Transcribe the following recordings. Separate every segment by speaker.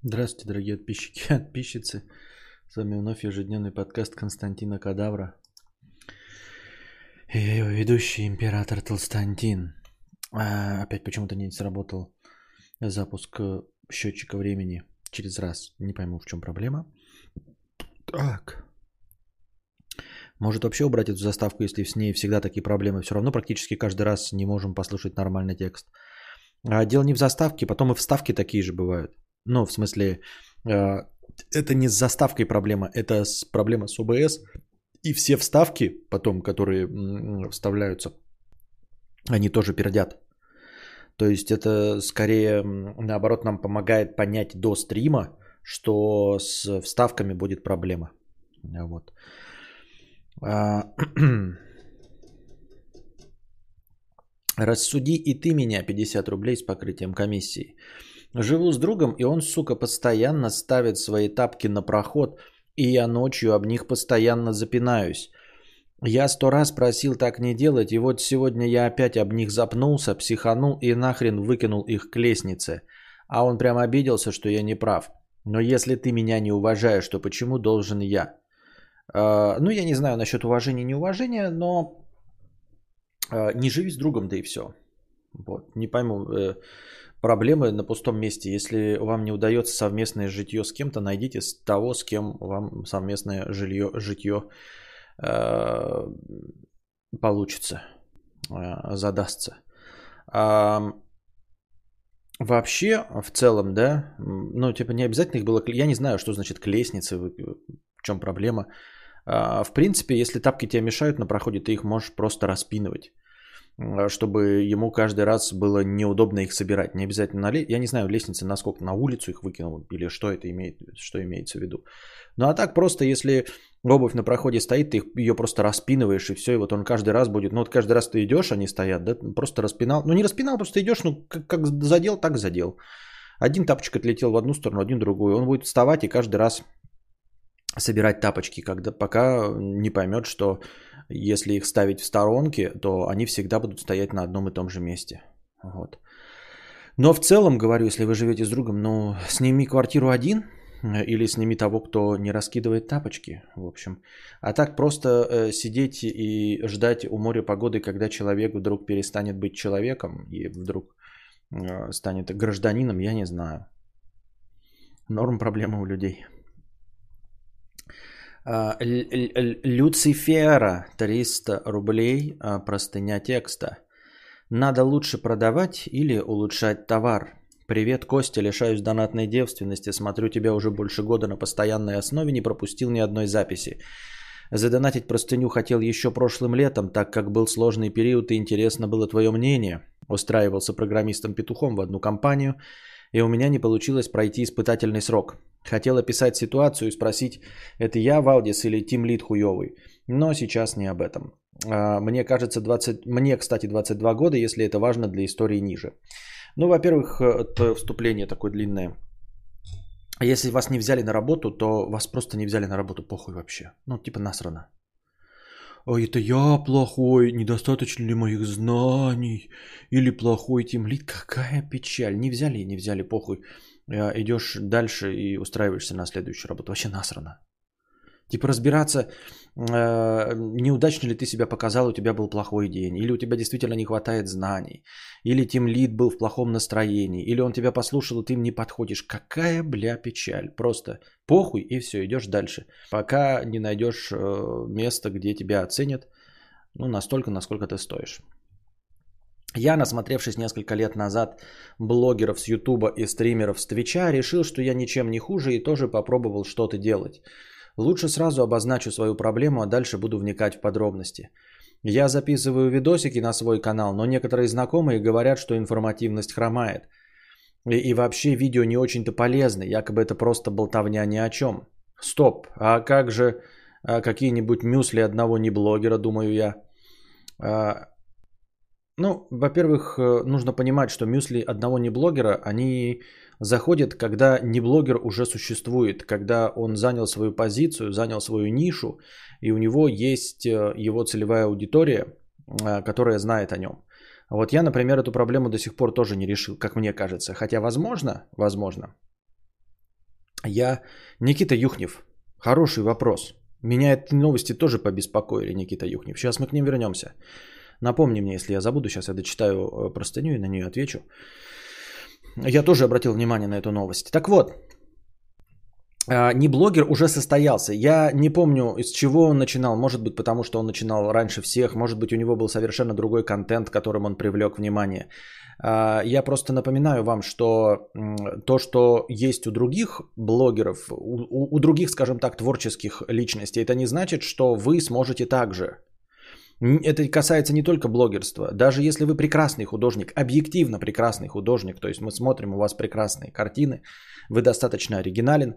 Speaker 1: Здравствуйте, дорогие подписчики и подписчицы. С вами вновь ежедневный подкаст Константина Кадавра. И его ведущий, император Толстантин. А, опять почему-то не сработал запуск счетчика времени через раз. Не пойму, в чем проблема. Так. Может вообще убрать эту заставку, если с ней всегда такие проблемы. Все равно практически каждый раз не можем послушать нормальный текст. А дело не в заставке, потом и вставки такие же бывают. Ну, в смысле, э, это не с заставкой проблема, это с проблема с ОБС. И все вставки потом, которые вставляются, они тоже пердят. То есть это скорее, наоборот, нам помогает понять до стрима, что с вставками будет проблема. Вот. А, Рассуди и ты меня 50 рублей с покрытием комиссии. Живу с другом, и он, сука, постоянно ставит свои тапки на проход, и я ночью об них постоянно запинаюсь. Я сто раз просил так не делать, и вот сегодня я опять об них запнулся, психанул и нахрен выкинул их к лестнице. А он прям обиделся, что я не прав. Но если ты меня не уважаешь, то почему должен я? Э, ну, я не знаю насчет уважения и неуважения, но э, не живи с другом, да и все. Вот. Не пойму, э, проблемы на пустом месте. Если вам не удается совместное житье с кем-то, найдите того, с кем вам совместное жилье, житье э, получится, э, задастся. А, вообще, в целом, да, ну, типа, не обязательно их было... Я не знаю, что значит к лестнице, в чем проблема. А, в принципе, если тапки тебе мешают на проходе, ты их можешь просто распинывать чтобы ему каждый раз было неудобно их собирать. Не обязательно на Я не знаю, лестницы насколько на улицу их выкинул или что это имеет, что имеется в виду. Ну а так просто, если обувь на проходе стоит, ты ее просто распинываешь и все, и вот он каждый раз будет, ну вот каждый раз ты идешь, они стоят, да, просто распинал. Ну не распинал, просто идешь, ну как, как задел, так задел. Один тапочек отлетел в одну сторону, один в другую. Он будет вставать и каждый раз собирать тапочки, когда пока не поймет, что если их ставить в сторонке, то они всегда будут стоять на одном и том же месте. Вот. Но в целом, говорю, если вы живете с другом, ну, сними квартиру один э, или сними того, кто не раскидывает тапочки, в общем. А так просто э, сидеть и ждать у моря погоды, когда человек вдруг перестанет быть человеком и вдруг э, станет гражданином, я не знаю. Норм проблема у людей. А, Люцифера 300 рублей а, простыня текста. Надо лучше продавать или улучшать товар? Привет, Костя, лишаюсь донатной девственности. Смотрю тебя уже больше года на постоянной основе, не пропустил ни одной записи. Задонатить простыню хотел еще прошлым летом, так как был сложный период и интересно было твое мнение. Устраивался программистом-петухом в одну компанию, и у меня не получилось пройти испытательный срок. Хотел описать ситуацию и спросить, это я Валдис или Тим Лид хуёвый. Но сейчас не об этом. А, мне кажется, 20... мне, кстати, 22 года, если это важно для истории ниже. Ну, во-первых, это вступление такое длинное. Если вас не взяли на работу, то вас просто не взяли на работу, похуй вообще. Ну, типа насрано. А это я плохой, недостаточно ли моих знаний? Или плохой тимлит? Какая печаль. Не взяли и не взяли, похуй. Э, идешь дальше и устраиваешься на следующую работу. Вообще насрано. Типа разбираться, э, неудачно ли ты себя показал, у тебя был плохой день, или у тебя действительно не хватает знаний, или тем лид был в плохом настроении, или он тебя послушал, и ты им не подходишь. Какая, бля, печаль. Просто похуй и все, идешь дальше. Пока не найдешь э, место, где тебя оценят, ну, настолько, насколько ты стоишь. Я, насмотревшись несколько лет назад блогеров с Ютуба и стримеров с Твича, решил, что я ничем не хуже и тоже попробовал что-то делать. Лучше сразу обозначу свою проблему, а дальше буду вникать в подробности. Я записываю видосики на свой канал, но некоторые знакомые говорят, что информативность хромает. И, и вообще видео не очень-то полезны, якобы это просто болтовня ни о чем. Стоп, а как же а какие-нибудь мюсли одного не блогера, думаю я. А, ну, во-первых, э, нужно понимать, что мюсли одного не блогера, они заходят, когда не блогер уже существует, когда он занял свою позицию, занял свою нишу, и у него есть э, его целевая аудитория, э, которая знает о нем. Вот я, например, эту проблему до сих пор тоже не решил, как мне кажется. Хотя, возможно, возможно, Я Никита Юхнев. Хороший вопрос. Меня эти новости тоже побеспокоили, Никита Юхнев. Сейчас мы к ним вернемся. Напомни мне, если я забуду, сейчас я дочитаю э, простыню и на нее отвечу. Я тоже обратил внимание на эту новость. Так вот, а, не блогер уже состоялся. Я не помню, из чего он начинал. Может быть, потому что он начинал раньше всех. Может быть, у него был совершенно другой контент, которым он привлек внимание. А, я просто напоминаю вам, что то, что есть у других блогеров, у, у других, скажем так, творческих личностей, это не значит, что вы сможете так же. Это касается не только блогерства. Даже если вы прекрасный художник, объективно прекрасный художник, то есть мы смотрим, у вас прекрасные картины, вы достаточно оригинален,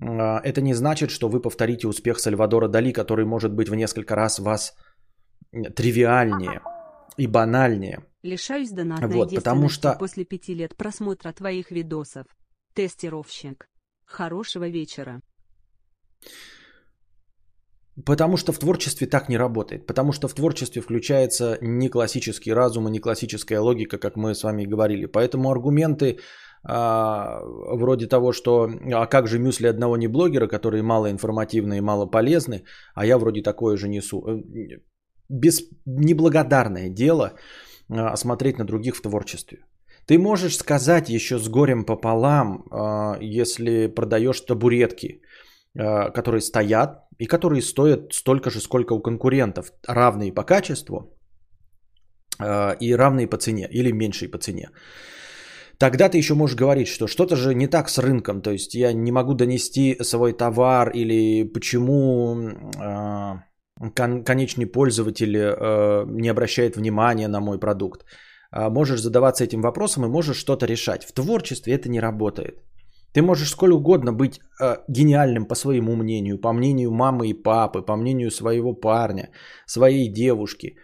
Speaker 1: а, это не значит, что вы повторите успех Сальвадора Дали, который может быть в несколько раз вас тривиальнее и банальнее.
Speaker 2: Лишаюсь донатной вот, потому что после пяти лет просмотра твоих видосов. Тестировщик. Хорошего вечера.
Speaker 1: Потому что в творчестве так не работает. Потому что в творчестве включается не классический разум и не классическая логика, как мы с вами говорили. Поэтому аргументы а, вроде того, что а как же мюсли одного не блогера, которые мало информативны и мало полезны, а я вроде такое же несу. Э, без, неблагодарное дело а, смотреть на других в творчестве. Ты можешь сказать еще с горем пополам, а, если продаешь табуретки, а, которые стоят и которые стоят столько же, сколько у конкурентов, равные по качеству и равные по цене или меньшие по цене. Тогда ты еще можешь говорить, что что-то же не так с рынком, то есть я не могу донести свой товар или почему э, кон- конечный пользователь э, не обращает внимания на мой продукт. Э, можешь задаваться этим вопросом и можешь что-то решать. В творчестве это не работает. Ты можешь сколь угодно быть э, гениальным по своему мнению, по мнению мамы и папы, по мнению своего парня, своей девушки.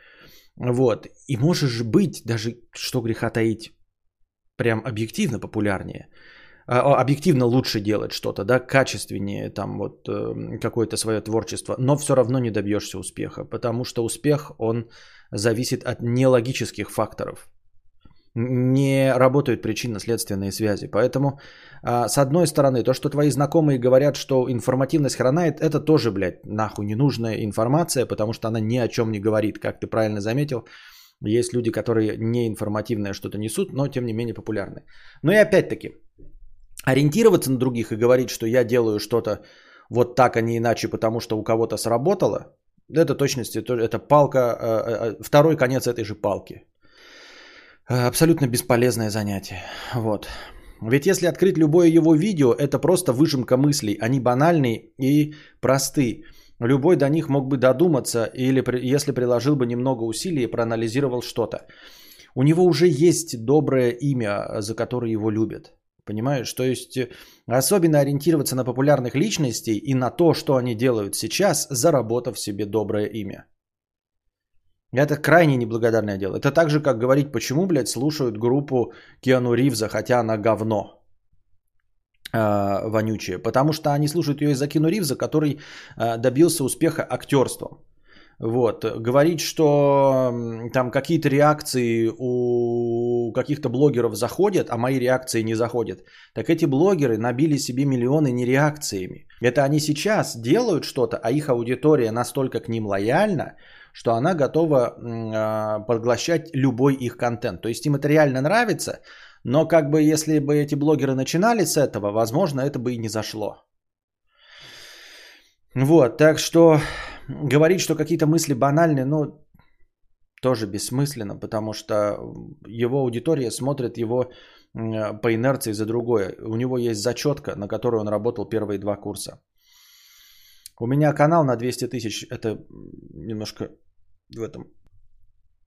Speaker 1: Вот. И можешь быть, даже что греха таить, прям объективно популярнее, а, объективно лучше делать что-то, да, качественнее там вот э, какое-то свое творчество, но все равно не добьешься успеха, потому что успех, он зависит от нелогических факторов. Не работают причинно-следственные связи. Поэтому, а, с одной стороны, то, что твои знакомые говорят, что информативность хранает, это тоже, блядь, нахуй ненужная информация, потому что она ни о чем не говорит. Как ты правильно заметил, есть люди, которые неинформативное что-то несут, но тем не менее популярны. Но и опять-таки, ориентироваться на других и говорить, что я делаю что-то вот так, а не иначе, потому что у кого-то сработало, это точности, это палка, э, э, э, второй конец этой же палки. Абсолютно бесполезное занятие. Вот. Ведь если открыть любое его видео, это просто выжимка мыслей. Они банальные и простые. Любой до них мог бы додуматься, или если приложил бы немного усилий и проанализировал что-то. У него уже есть доброе имя, за которое его любят. Понимаешь? То есть э, особенно ориентироваться на популярных личностей и на то, что они делают сейчас, заработав себе доброе имя. Это крайне неблагодарное дело. Это так же, как говорить, почему, блядь, слушают группу Киану Ривза, хотя она говно э, вонючие, потому что они слушают ее из-за Кину Ривза, который э, добился успеха актерством. Вот. Говорить, что там какие-то реакции у каких-то блогеров заходят, а мои реакции не заходят. Так эти блогеры набили себе миллионы не реакциями. Это они сейчас делают что-то, а их аудитория настолько к ним лояльна, что она готова э, поглощать любой их контент. То есть им это реально нравится, но как бы если бы эти блогеры начинали с этого, возможно, это бы и не зашло. Вот, так что говорить, что какие-то мысли банальные, ну, тоже бессмысленно, потому что его аудитория смотрит его по инерции за другое. У него есть зачетка, на которой он работал первые два курса. У меня канал на 200 тысяч, это немножко в этом,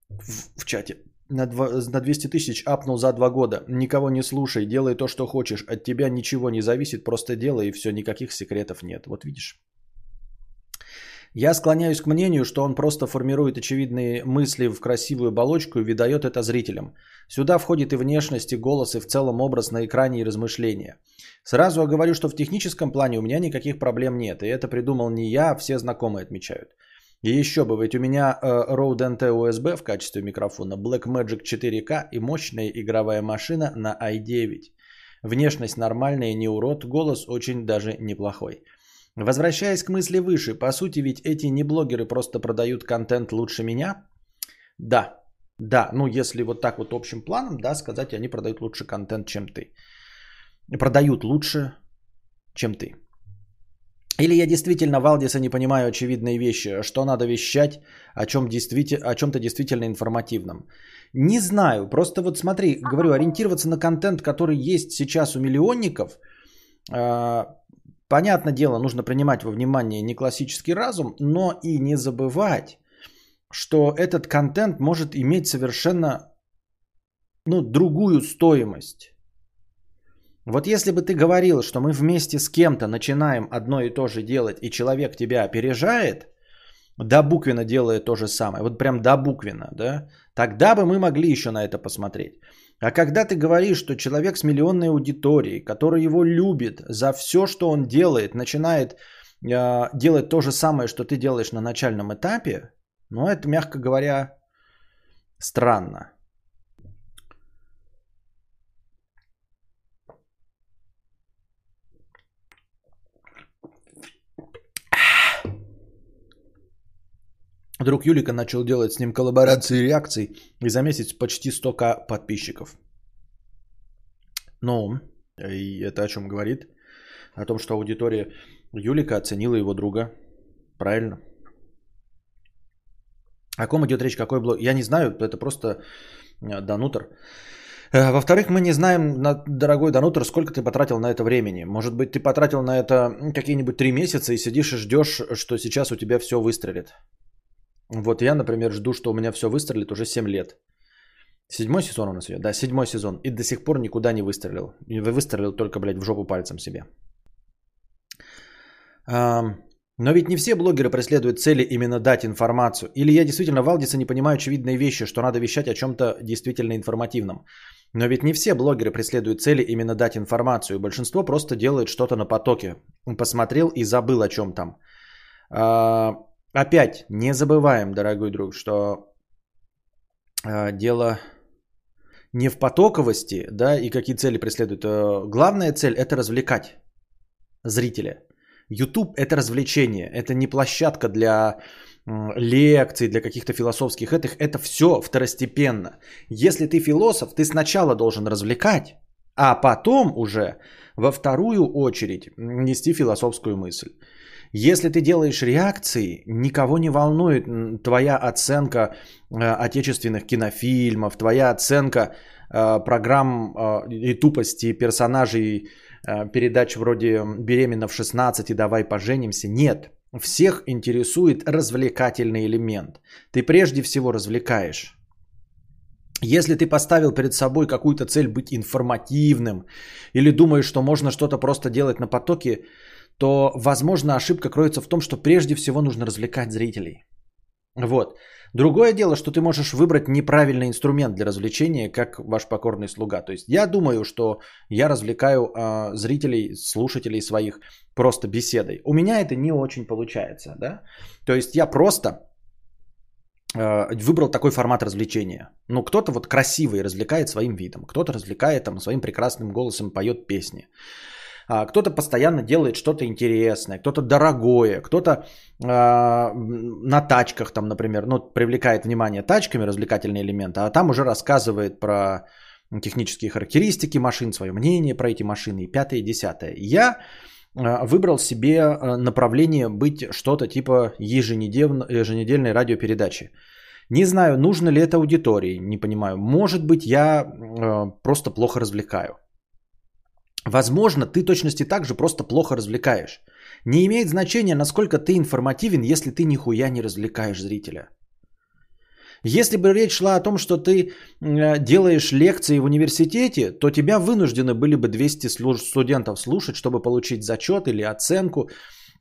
Speaker 1: в, в чате на, 2, на 200 тысяч апнул за два года. Никого не слушай, делай то, что хочешь. От тебя ничего не зависит, просто делай и все, никаких секретов нет. Вот видишь. Я склоняюсь к мнению, что он просто формирует очевидные мысли в красивую оболочку и выдает это зрителям. Сюда входит и внешность, и голос, и в целом образ на экране и размышления. Сразу говорю, что в техническом плане у меня никаких проблем нет, и это придумал не я, а все знакомые отмечают. И еще бы, ведь у меня э, Rode NT USB в качестве микрофона, Blackmagic 4K и мощная игровая машина на i9. Внешность нормальная, не урод, голос очень даже неплохой. Возвращаясь к мысли выше, по сути ведь эти не блогеры просто продают контент лучше меня? Да, да, ну если вот так вот общим планом, да, сказать, они продают лучше контент, чем ты. Продают лучше, чем ты. Или я действительно Валдиса не понимаю очевидные вещи, что надо вещать о, чем действительно, о чем-то действительно информативном. Не знаю, просто вот смотри, говорю, ориентироваться на контент, который есть сейчас у миллионников, э, понятное дело, нужно принимать во внимание не классический разум, но и не забывать, что этот контент может иметь совершенно ну, другую стоимость. Вот если бы ты говорил, что мы вместе с кем-то начинаем одно и то же делать, и человек тебя опережает, да буквенно делает то же самое, вот прям да буквенно, да, тогда бы мы могли еще на это посмотреть. А когда ты говоришь, что человек с миллионной аудиторией, который его любит за все, что он делает, начинает э, делать то же самое, что ты делаешь на начальном этапе, ну это, мягко говоря, странно. Друг Юлика начал делать с ним коллаборации и реакции, и за месяц почти 100к подписчиков. Ну, и это о чем говорит? О том, что аудитория Юлика оценила его друга. Правильно? О ком идет речь, какой блог? Я не знаю, это просто э, Данутер. Э, во-вторых, мы не знаем, дорогой Данутер, сколько ты потратил на это времени. Может быть, ты потратил на это какие-нибудь три месяца и сидишь и ждешь, что сейчас у тебя все выстрелит. Вот я, например, жду, что у меня все выстрелит уже 7 лет. Седьмой сезон у нас идет? Да, седьмой сезон. И до сих пор никуда не выстрелил. И выстрелил только, блядь, в жопу пальцем себе. Но ведь не все блогеры преследуют цели именно дать информацию. Или я действительно Валдиса не понимаю очевидные вещи, что надо вещать о чем-то действительно информативном. Но ведь не все блогеры преследуют цели именно дать информацию. Большинство просто делает что-то на потоке. Посмотрел и забыл о чем там. Опять не забываем, дорогой друг, что э, дело не в потоковости, да, и какие цели преследуют. Э, главная цель это развлекать зрителя. YouTube это развлечение, это не площадка для лекций, для каких-то философских этих, это все второстепенно. Если ты философ, ты сначала должен развлекать, а потом уже во вторую очередь нести философскую мысль. Если ты делаешь реакции, никого не волнует твоя оценка э, отечественных кинофильмов, твоя оценка э, программ э, и тупости персонажей передач вроде «Беременна в 16» и «Давай поженимся». Нет, всех интересует развлекательный элемент. Ты прежде всего развлекаешь. Если ты поставил перед собой какую-то цель быть информативным или думаешь, что можно что-то просто делать на потоке, то, возможно, ошибка кроется в том, что прежде всего нужно развлекать зрителей. Вот. Другое дело, что ты можешь выбрать неправильный инструмент для развлечения, как ваш покорный слуга. То есть я думаю, что я развлекаю э, зрителей, слушателей своих просто беседой. У меня это не очень получается, да. То есть я просто э, выбрал такой формат развлечения. Ну, кто-то вот красивый развлекает своим видом, кто-то развлекает там своим прекрасным голосом, поет песни. А, кто-то постоянно делает что-то интересное, кто-то дорогое, кто-то э, на тачках там, например, ну, привлекает внимание тачками развлекательные элементы, а там уже рассказывает про технические характеристики машин, свое мнение про эти машины, и пятое, и десятое. Я э, выбрал себе направление быть что-то типа еженедельно, еженедельной радиопередачи. Не знаю, нужно ли это аудитории, не понимаю. Может быть, я э, просто плохо развлекаю. Возможно, ты точности так же просто плохо развлекаешь. Не имеет значения, насколько ты информативен, если ты нихуя не развлекаешь зрителя. Если бы речь шла о том, что ты э, делаешь лекции в университете, то тебя вынуждены были бы 200 студентов слушать, чтобы получить зачет или оценку,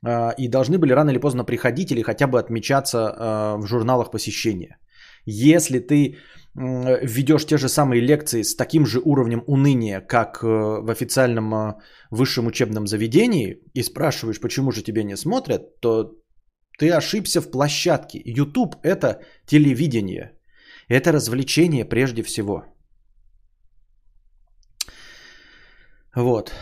Speaker 1: э, и должны были рано или поздно приходить или хотя бы отмечаться э, в журналах посещения. Если ты ведешь те же самые лекции с таким же уровнем уныния, как э, в официальном э, высшем учебном заведении, и спрашиваешь, почему же тебя не смотрят, то ты ошибся в площадке. YouTube – это телевидение. Это развлечение прежде всего. Вот.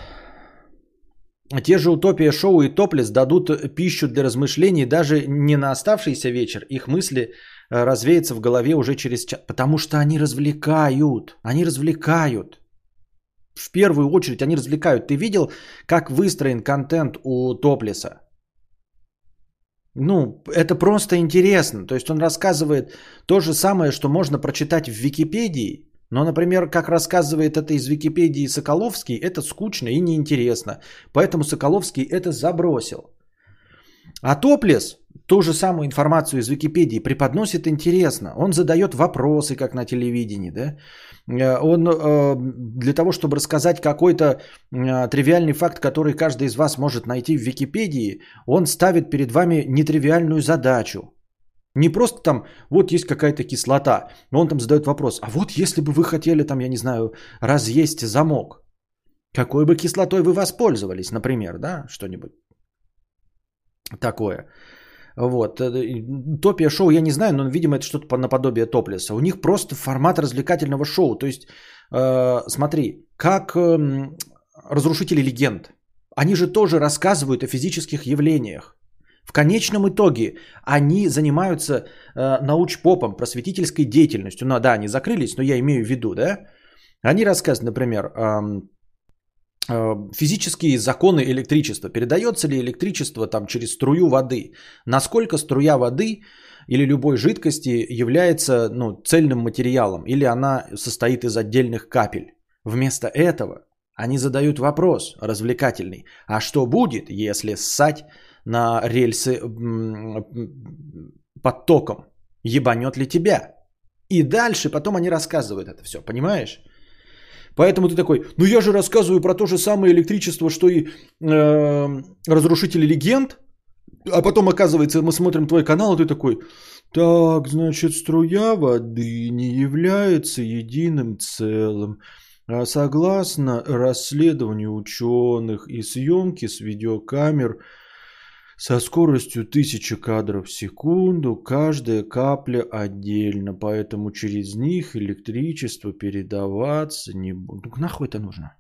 Speaker 1: Те же Утопия Шоу и Топлес дадут пищу для размышлений даже не на оставшийся вечер. Их мысли э, развеются в голове уже через час. Потому что они развлекают. Они развлекают. В первую очередь они развлекают. Ты видел, как выстроен контент у Топлеса? Ну, это просто интересно. То есть он рассказывает то же самое, что можно прочитать в Википедии, но, например, как рассказывает это из Википедии Соколовский, это скучно и неинтересно. Поэтому Соколовский это забросил. А Топлес ту же самую информацию из Википедии преподносит интересно. Он задает вопросы, как на телевидении. Да? Э, он э, для того, чтобы рассказать какой-то э, тривиальный факт, который каждый из вас может найти в Википедии, он ставит перед вами нетривиальную задачу. Не просто там, вот есть какая-то кислота, но он там задает вопрос, а вот если бы вы хотели там, я не знаю, разъесть замок, какой бы кислотой вы воспользовались, например, да, что-нибудь такое. Вот. Топия шоу я не знаю, но, видимо, это что-то наподобие топлеса. У них просто формат развлекательного шоу. То есть, э, смотри, как э, разрушители легенд. Они же тоже рассказывают о физических явлениях. В конечном итоге они занимаются э, научпопом, просветительской деятельностью. Ну да, они закрылись, но я имею в виду, да? Они рассказывают, например, э, э, физические законы электричества. Передается ли электричество там через струю воды? Насколько струя воды или любой жидкости является ну, цельным материалом? Или она состоит из отдельных капель? Вместо этого они задают вопрос развлекательный. А что будет, если ссать на рельсы под током. Ебанет ли тебя? И дальше потом они рассказывают это все, понимаешь? Поэтому ты такой, ну я же рассказываю про то же самое электричество, что и э, разрушители легенд. А потом оказывается, мы смотрим твой канал, и ты такой, так, значит, струя воды не является единым целым. А согласно расследованию ученых и съемки с видеокамер, со скоростью 1000 кадров в секунду, каждая капля отдельно, поэтому через них электричество передаваться не будет. Ну, нахуй это нужно?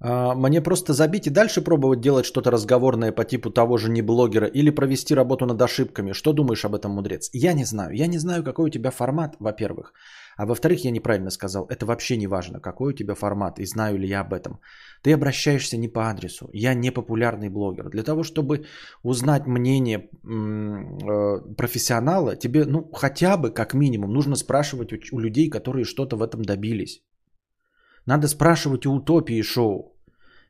Speaker 1: А, мне просто забить и дальше пробовать делать что-то разговорное по типу того же не блогера или провести работу над ошибками. Что думаешь об этом, мудрец? Я не знаю. Я не знаю, какой у тебя формат, во-первых. А во-вторых, я неправильно сказал, это вообще не важно, какой у тебя формат и знаю ли я об этом. Ты обращаешься не по адресу. Я не популярный блогер. Для того, чтобы узнать мнение э, профессионала, тебе, ну, хотя бы, как минимум, нужно спрашивать у, людей, которые что-то в этом добились. Надо спрашивать у утопии шоу.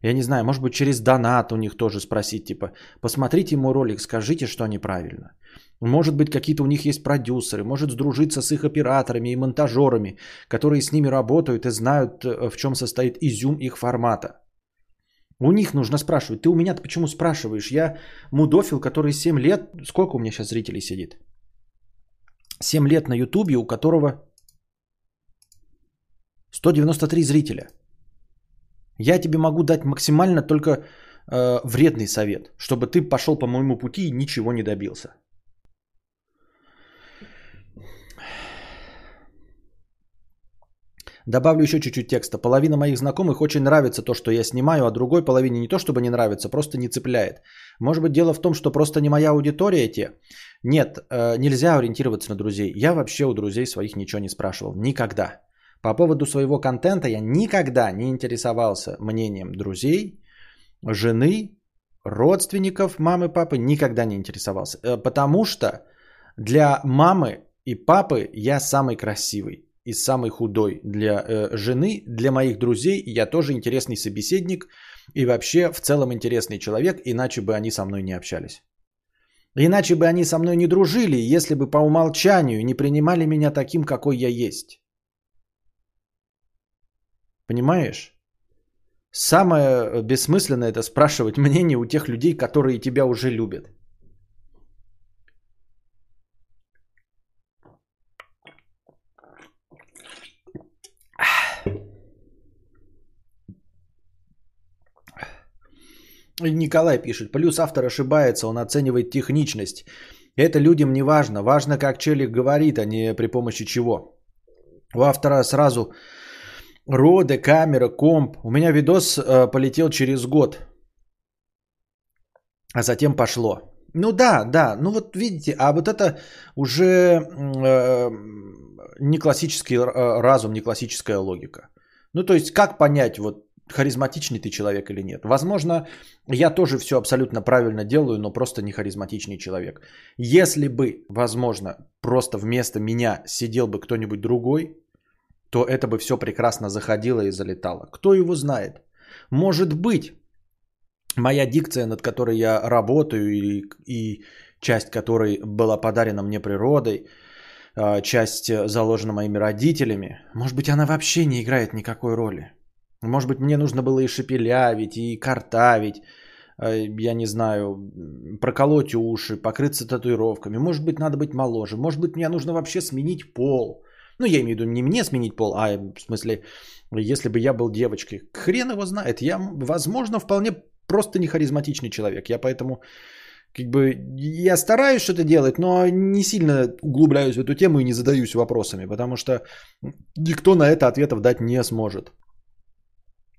Speaker 1: Я не знаю, может быть, через донат у них тоже спросить, типа, посмотрите мой ролик, скажите, что неправильно. Может быть, какие-то у них есть продюсеры, может сдружиться с их операторами и монтажерами, которые с ними работают и знают, э, в чем состоит изюм их формата. У них нужно спрашивать. Ты у меня почему спрашиваешь? Я мудофил, который 7 лет... Сколько у меня сейчас зрителей сидит? 7 лет на ютубе, у которого 193 зрителя. Я тебе могу дать максимально только э, вредный совет, чтобы ты пошел по моему пути и ничего не добился. Добавлю еще чуть-чуть текста. Половина моих знакомых очень нравится то, что я снимаю, а другой половине не то, чтобы не нравится, просто не цепляет. Может быть, дело в том, что просто не моя аудитория те? Нет, э, нельзя ориентироваться на друзей. Я вообще у друзей своих ничего не спрашивал. Никогда. По поводу своего контента я никогда не интересовался мнением друзей, жены, родственников, мамы, папы. Никогда не интересовался. Э, потому что для мамы и папы я самый красивый и самый худой для э, жены, для моих друзей я тоже интересный собеседник и вообще в целом интересный человек, иначе бы они со мной не общались. Иначе бы они со мной не дружили, если бы по умолчанию не принимали меня таким, какой я есть. Понимаешь? Самое бессмысленное это спрашивать мнение у тех людей, которые тебя уже любят. Николай пишет, плюс автор ошибается, он оценивает техничность. Это людям не важно. Важно, как челик говорит, а не при помощи чего. У автора сразу роды, камера, комп. У меня видос э, полетел через год. А затем пошло. Ну да, да. Ну вот видите, а вот это уже э, не классический э, разум, не классическая логика. Ну то есть как понять, вот харизматичный ты человек или нет. Возможно, я тоже все абсолютно правильно делаю, но просто не харизматичный человек. Если бы, возможно, просто вместо меня сидел бы кто-нибудь другой, то это бы все прекрасно заходило и залетало. Кто его знает? Может быть, моя дикция, над которой я работаю и, и часть которой была подарена мне природой, а, часть заложена моими родителями, может быть, она вообще не играет никакой роли. Может быть, мне нужно было и шепелявить, и картавить, а, я не знаю, проколоть уши, покрыться татуировками. Может быть, надо быть моложе. Может быть, мне нужно вообще сменить пол. Ну, я имею в виду не мне сменить пол, а в смысле, если бы я был девочкой. Хрен его знает. Я, возможно, вполне просто не харизматичный человек. Я поэтому как бы я стараюсь что-то делать, но не сильно углубляюсь в эту тему и не задаюсь вопросами, потому что никто на это ответов дать не сможет.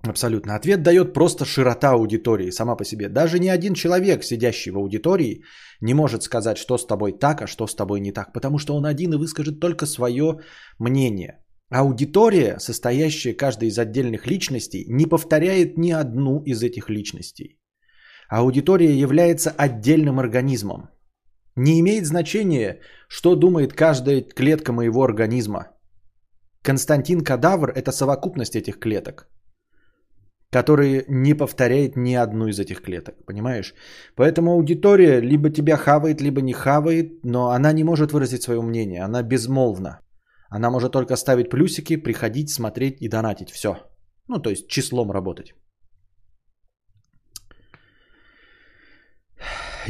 Speaker 1: Абсолютно. Ответ дает просто широта аудитории сама по себе. Даже ни один человек, сидящий в аудитории, не может сказать, что с тобой так, а что с тобой не так, потому что он один и выскажет только свое мнение. Аудитория, состоящая каждой из отдельных личностей, не повторяет ни одну из этих личностей. Аудитория является отдельным организмом. Не имеет значения, что думает каждая клетка моего организма. Константин Кадавр – это совокупность этих клеток, которые не повторяет ни одну из этих клеток, понимаешь? Поэтому аудитория либо тебя хавает, либо не хавает, но она не может выразить свое мнение, она безмолвна. Она может только ставить плюсики, приходить, смотреть и донатить. Все. Ну, то есть числом работать.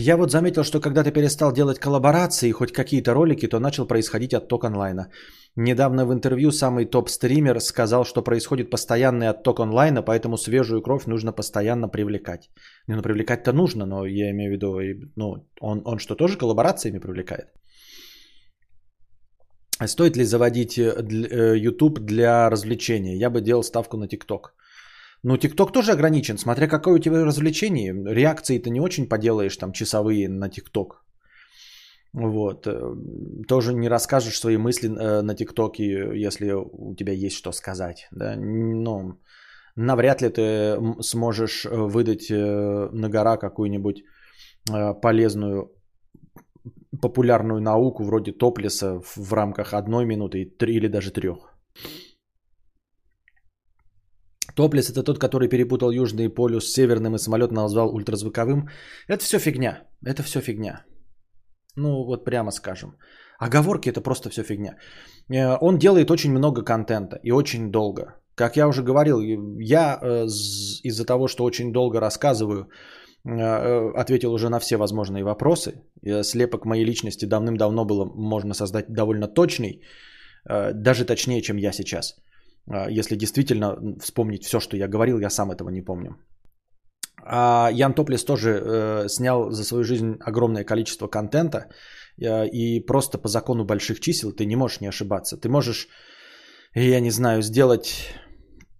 Speaker 1: Я вот заметил, что когда ты перестал делать коллаборации, хоть какие-то ролики, то начал происходить отток онлайна. Недавно в интервью самый топ-стример сказал, что происходит постоянный отток онлайна, поэтому свежую кровь нужно постоянно привлекать. Не, ну привлекать-то нужно, но я имею в виду, ну, он, он что, тоже коллаборациями привлекает? Стоит ли заводить э, э, YouTube для развлечения? Я бы делал ставку на TikTok. Ну, TikTok тоже ограничен, смотря какое у тебя развлечение. Реакции ты не очень поделаешь там часовые на TikTok. Вот. Э, тоже не расскажешь свои мысли на ТикТоке, если у тебя есть что сказать. Да? Ну, навряд ли ты сможешь выдать на гора какую-нибудь полезную популярную науку вроде топлиса в рамках одной минуты или даже трех. Топлис это тот, который перепутал Южный полюс с Северным и самолет назвал ультразвуковым. Это все фигня. Это все фигня. Ну вот прямо скажем. Оговорки это просто все фигня. Э, он делает очень много контента и очень долго. Как я уже говорил, я э, из-за того, что очень долго рассказываю, Э, ответил уже на все возможные вопросы. Слепок моей личности давным-давно было можно создать довольно точный, даже точнее, чем я сейчас. Э, если действительно вспомнить все, что я говорил, я сам этого не помню. А Ян Топлис тоже снял за свою жизнь огромное количество контента. И просто по закону больших чисел ты не можешь не ошибаться. Ты можешь, я не знаю, сделать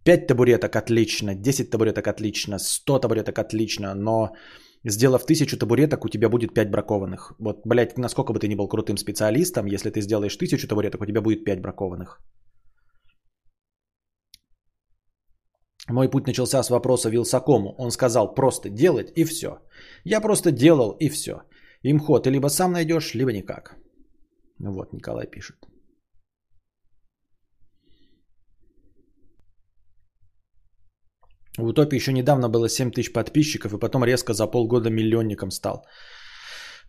Speaker 1: 5 табуреток отлично, 10 табуреток отлично, 100 табуреток отлично, но сделав 1000 табуреток, у тебя будет 5 бракованных. Вот, блядь, насколько бы ты ни был крутым специалистом, если ты сделаешь 1000 табуреток, у тебя будет 5 бракованных. Мой путь начался с вопроса Вилсакому. Он сказал просто делать и все. Я просто делал и все. Имхо, ты либо сам найдешь, либо никак. Вот, Николай пишет. В Утопии еще недавно было 7 тысяч подписчиков, и потом резко за полгода миллионником стал.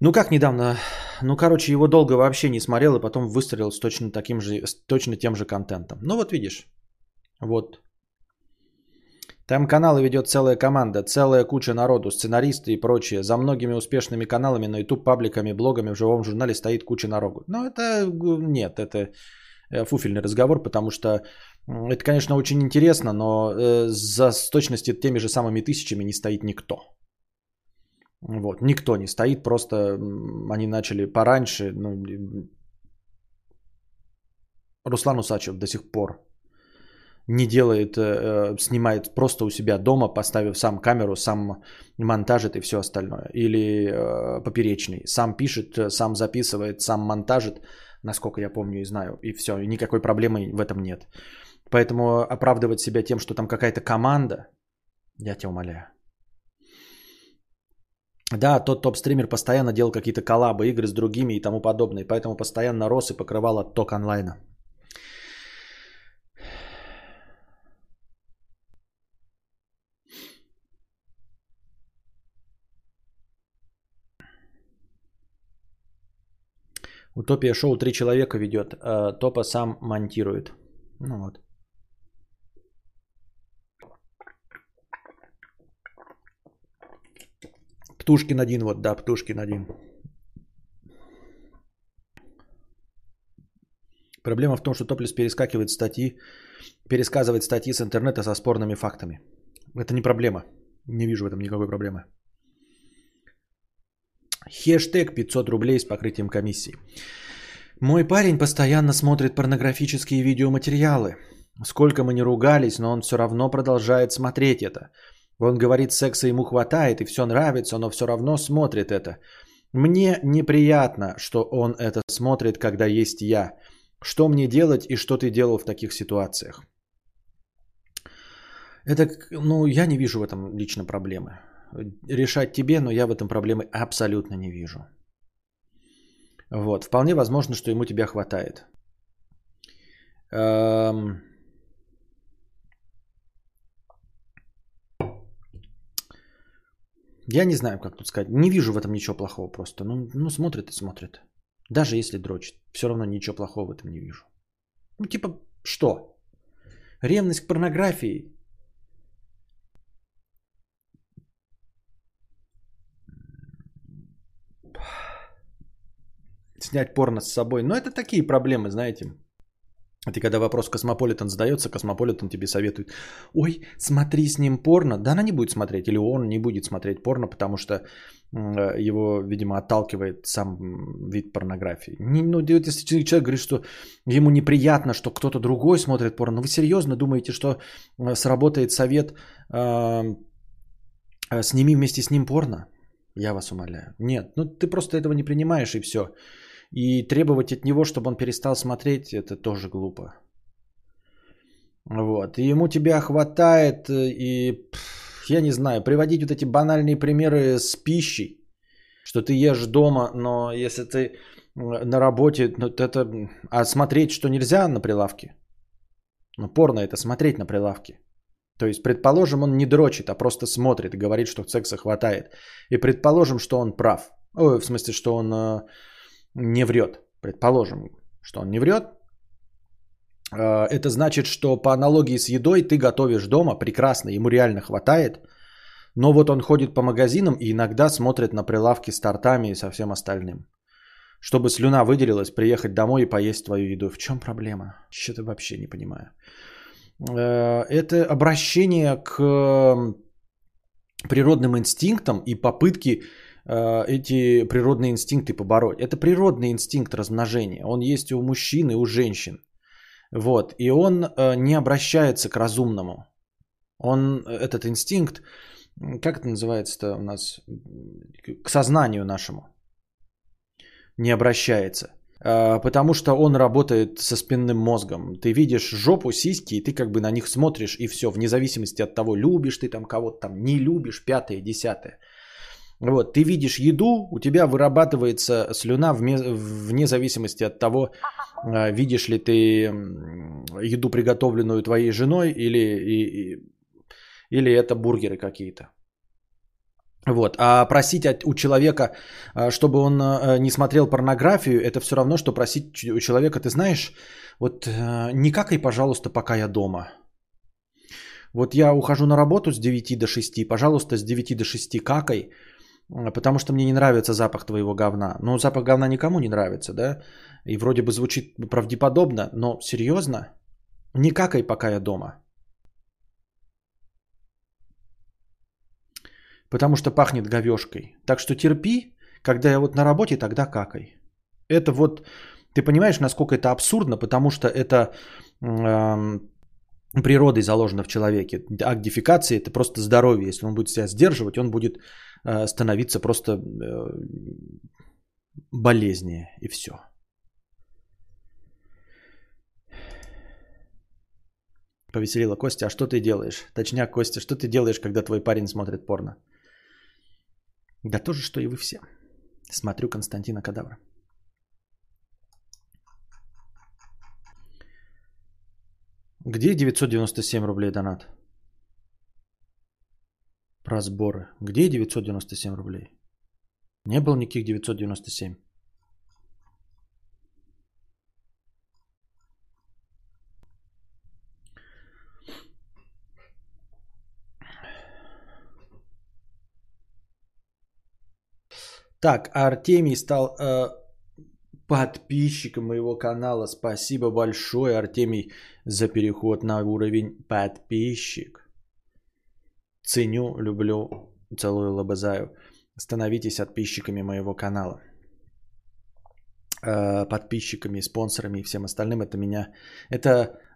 Speaker 1: Ну как недавно? Ну, короче, его долго вообще не смотрел, и потом выстрелил с точно, таким же, с точно тем же контентом. Ну вот видишь. Вот. Там каналы ведет целая команда, целая куча народу, сценаристы и прочее. За многими успешными каналами на YouTube, пабликами, блогами в живом журнале стоит куча народу. Но это нет, это э, фуфельный разговор, потому что это, конечно, очень интересно, но э, за с точности теми же самыми тысячами не стоит никто. Вот, никто не стоит, просто они начали пораньше. Ну, Руслан Усачев до сих пор не делает, э, снимает просто у себя дома, поставив сам камеру, сам монтажит и все остальное. Или э, поперечный. Сам пишет, сам записывает, сам монтажит, насколько я помню и знаю. И все, никакой проблемы в этом нет. Поэтому оправдывать себя тем, что там какая-то команда, я тебя умоляю. Да, тот топ-стример постоянно делал какие-то коллабы, игры с другими и тому подобное. Поэтому постоянно рос и покрывал отток онлайна. Утопия шоу три человека ведет, а топа сам монтирует. Ну вот. Птушкин один, вот, да, Птушкин один. Проблема в том, что Топлис перескакивает статьи, пересказывает статьи с интернета со спорными фактами. Это не проблема. Не вижу в этом никакой проблемы. Хештег 500 рублей с покрытием комиссии. Мой парень постоянно смотрит порнографические видеоматериалы. Сколько мы не ругались, но он все равно продолжает смотреть это. Он говорит, секса ему хватает и все нравится, но все равно смотрит это. Мне неприятно, что он это смотрит, когда есть я. Что мне делать и что ты делал в таких ситуациях? Это, ну, я не вижу в этом лично проблемы. Решать тебе, но я в этом проблемы абсолютно не вижу. Вот, вполне возможно, что ему тебя хватает. Эм... Я не знаю, как тут сказать. Не вижу в этом ничего плохого просто. Ну, ну смотрит и смотрит. Даже если дрочит. Все равно ничего плохого в этом не вижу. Ну, типа, что? Ревность к порнографии. Снять порно с собой. Но это такие проблемы, знаете. Это когда вопрос Космополитен задается, Космополитен тебе советует, ой, смотри с ним порно. Да она не будет смотреть, или он не будет смотреть порно, потому что его, видимо, отталкивает сам вид порнографии. Не, ну, если человек говорит, что ему неприятно, что кто-то другой смотрит порно, ну вы серьезно думаете, что э, сработает совет э, «сними вместе с ним порно»? Я вас умоляю. Нет, ну ты просто этого не принимаешь и все. И требовать от него, чтобы он перестал смотреть, это тоже глупо. Вот. И ему тебя хватает, э, и я не знаю, приводить вот эти банальные примеры с пищей, что ты ешь дома, но если ты на работе, ну, это... А смотреть, что нельзя на прилавке? Ну, порно это смотреть на прилавке. То есть, предположим, он не дрочит, а просто смотрит и говорит, что секса хватает. И предположим, что он прав. Ой, в смысле, что он э, не врет. Предположим, что он не врет. Э, это значит, что по аналогии с едой ты готовишь дома прекрасно, ему реально хватает. Но вот он ходит по магазинам и иногда смотрит на прилавки с тортами и со всем остальным. Чтобы слюна выделилась, приехать домой и поесть твою еду. В чем проблема? Что-то вообще не понимаю. Э, это обращение к природным инстинктам и попытки эти природные инстинкты побороть. Это природный инстинкт размножения. Он есть у мужчин и у женщин. Вот. И он э, не обращается к разумному. Он, этот инстинкт, как это называется-то у нас, к сознанию нашему не обращается. Э, потому что он работает со спинным мозгом. Ты видишь жопу, сиськи, и ты как бы на них смотришь, и все, вне зависимости от того, любишь ты там кого-то там, не любишь, пятое, десятое. Вот, ты видишь еду, у тебя вырабатывается слюна вне, зависимости от того, а, видишь ли ты еду, приготовленную твоей женой, или, и, или это бургеры какие-то. Вот. А просить от, у человека, а, чтобы он а, не смотрел порнографию, это все равно, что просить у человека, ты знаешь, вот не какай, пожалуйста, пока я дома. Вот я ухожу на работу с 9 до 6, пожалуйста, с 9 до 6 какай, потому что мне не нравится запах твоего говна. Ну, запах говна никому не нравится, да? И вроде бы звучит правдеподобно, но серьезно? Не какай, пока я дома. потому что пахнет говешкой. Так что терпи, когда я вот на работе, тогда какай. Это вот, ты понимаешь, насколько это абсурдно, потому что это э, природой заложено в человеке. Акт это просто здоровье. Если он будет себя сдерживать, он будет э, становиться просто э, болезнее, и все. Повеселила Костя, а что ты делаешь? Точняк, Костя, что ты делаешь, когда твой парень смотрит порно? Да то же, что и вы все. Смотрю Константина Кадавра. Где 997 рублей донат? Про сборы. Где 997 рублей? Не было никаких 997. Так, Артемий стал э, подписчиком моего канала. Спасибо большое, Артемий, за переход на уровень подписчик. Ценю, люблю, целую, лобызаю. Становитесь подписчиками моего канала. Э, подписчиками, спонсорами и всем остальным. Это меня, это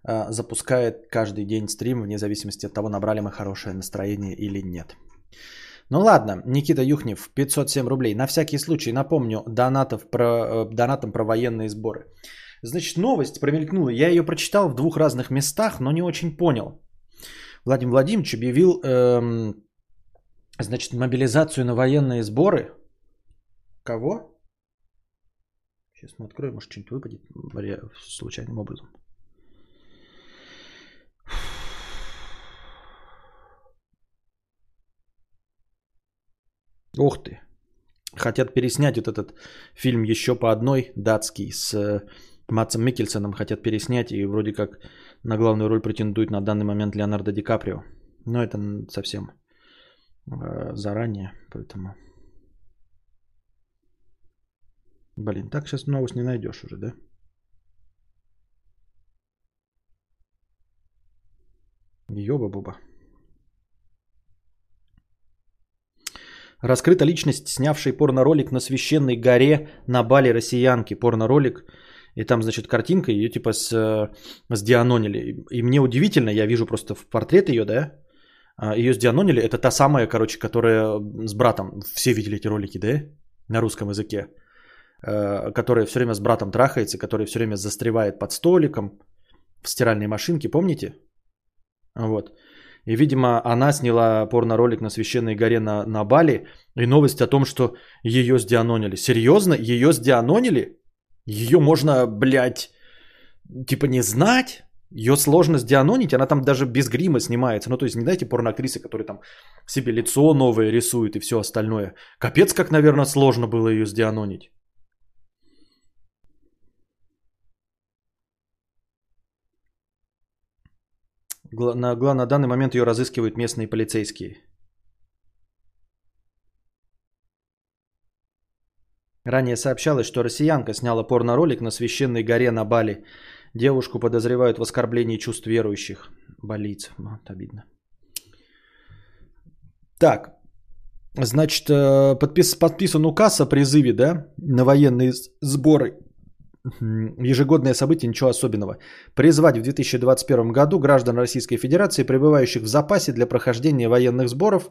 Speaker 1: э, запускает каждый день стрим, вне зависимости от того, набрали мы хорошее настроение или нет. Ну ладно, Никита Юхнев, 507 рублей. На всякий случай напомню донатов про, э, донатом про военные сборы. Значит, новость промелькнула. Я ее прочитал в двух разных местах, но не очень понял. Владимир Владимирович объявил, эм, значит, мобилизацию на военные сборы. Кого? Сейчас мы откроем, может, что-нибудь выпадет случайным образом. Ух ты. Хотят переснять вот этот фильм еще по одной, датский, с Матсом Микельсоном. Хотят переснять и вроде как на главную роль претендует на данный момент Леонардо Ди Каприо. Но это совсем э, заранее, поэтому... Блин, так сейчас новость не найдешь уже, да? Ёба-буба. Раскрыта личность, снявший порноролик на священной горе на Бали россиянки. Порноролик. И там, значит, картинка, ее типа с, с дианонили. И мне удивительно, я вижу просто в портрет ее, да, а, ее с дианонили. Это та самая, короче, которая с братом. Все видели эти ролики, да, на русском языке. Э, которая все время с братом трахается, которая все время застревает под столиком в стиральной машинке, помните? Вот. И, видимо, она сняла порно-ролик на священной горе на, на Бали. И новость о том, что ее сдианонили. Серьезно? Ее сдианонили? Ее можно, блядь, типа не знать? Ее сложно сдианонить, она там даже без грима снимается. Ну, то есть, не дайте порноактрисы, которые там себе лицо новое рисуют и все остальное. Капец, как, наверное, сложно было ее сдианонить. На, на данный момент ее разыскивают местные полицейские. Ранее сообщалось, что россиянка сняла порно-ролик на священной горе на Бали. Девушку подозревают в оскорблении чувств верующих. Болит. Вот, обидно. Так. Значит, э, подпис, подписан указ о призыве да, на военные сборы Ежегодное событие, ничего особенного. Призвать в 2021 году граждан Российской Федерации, пребывающих в запасе для прохождения военных сборов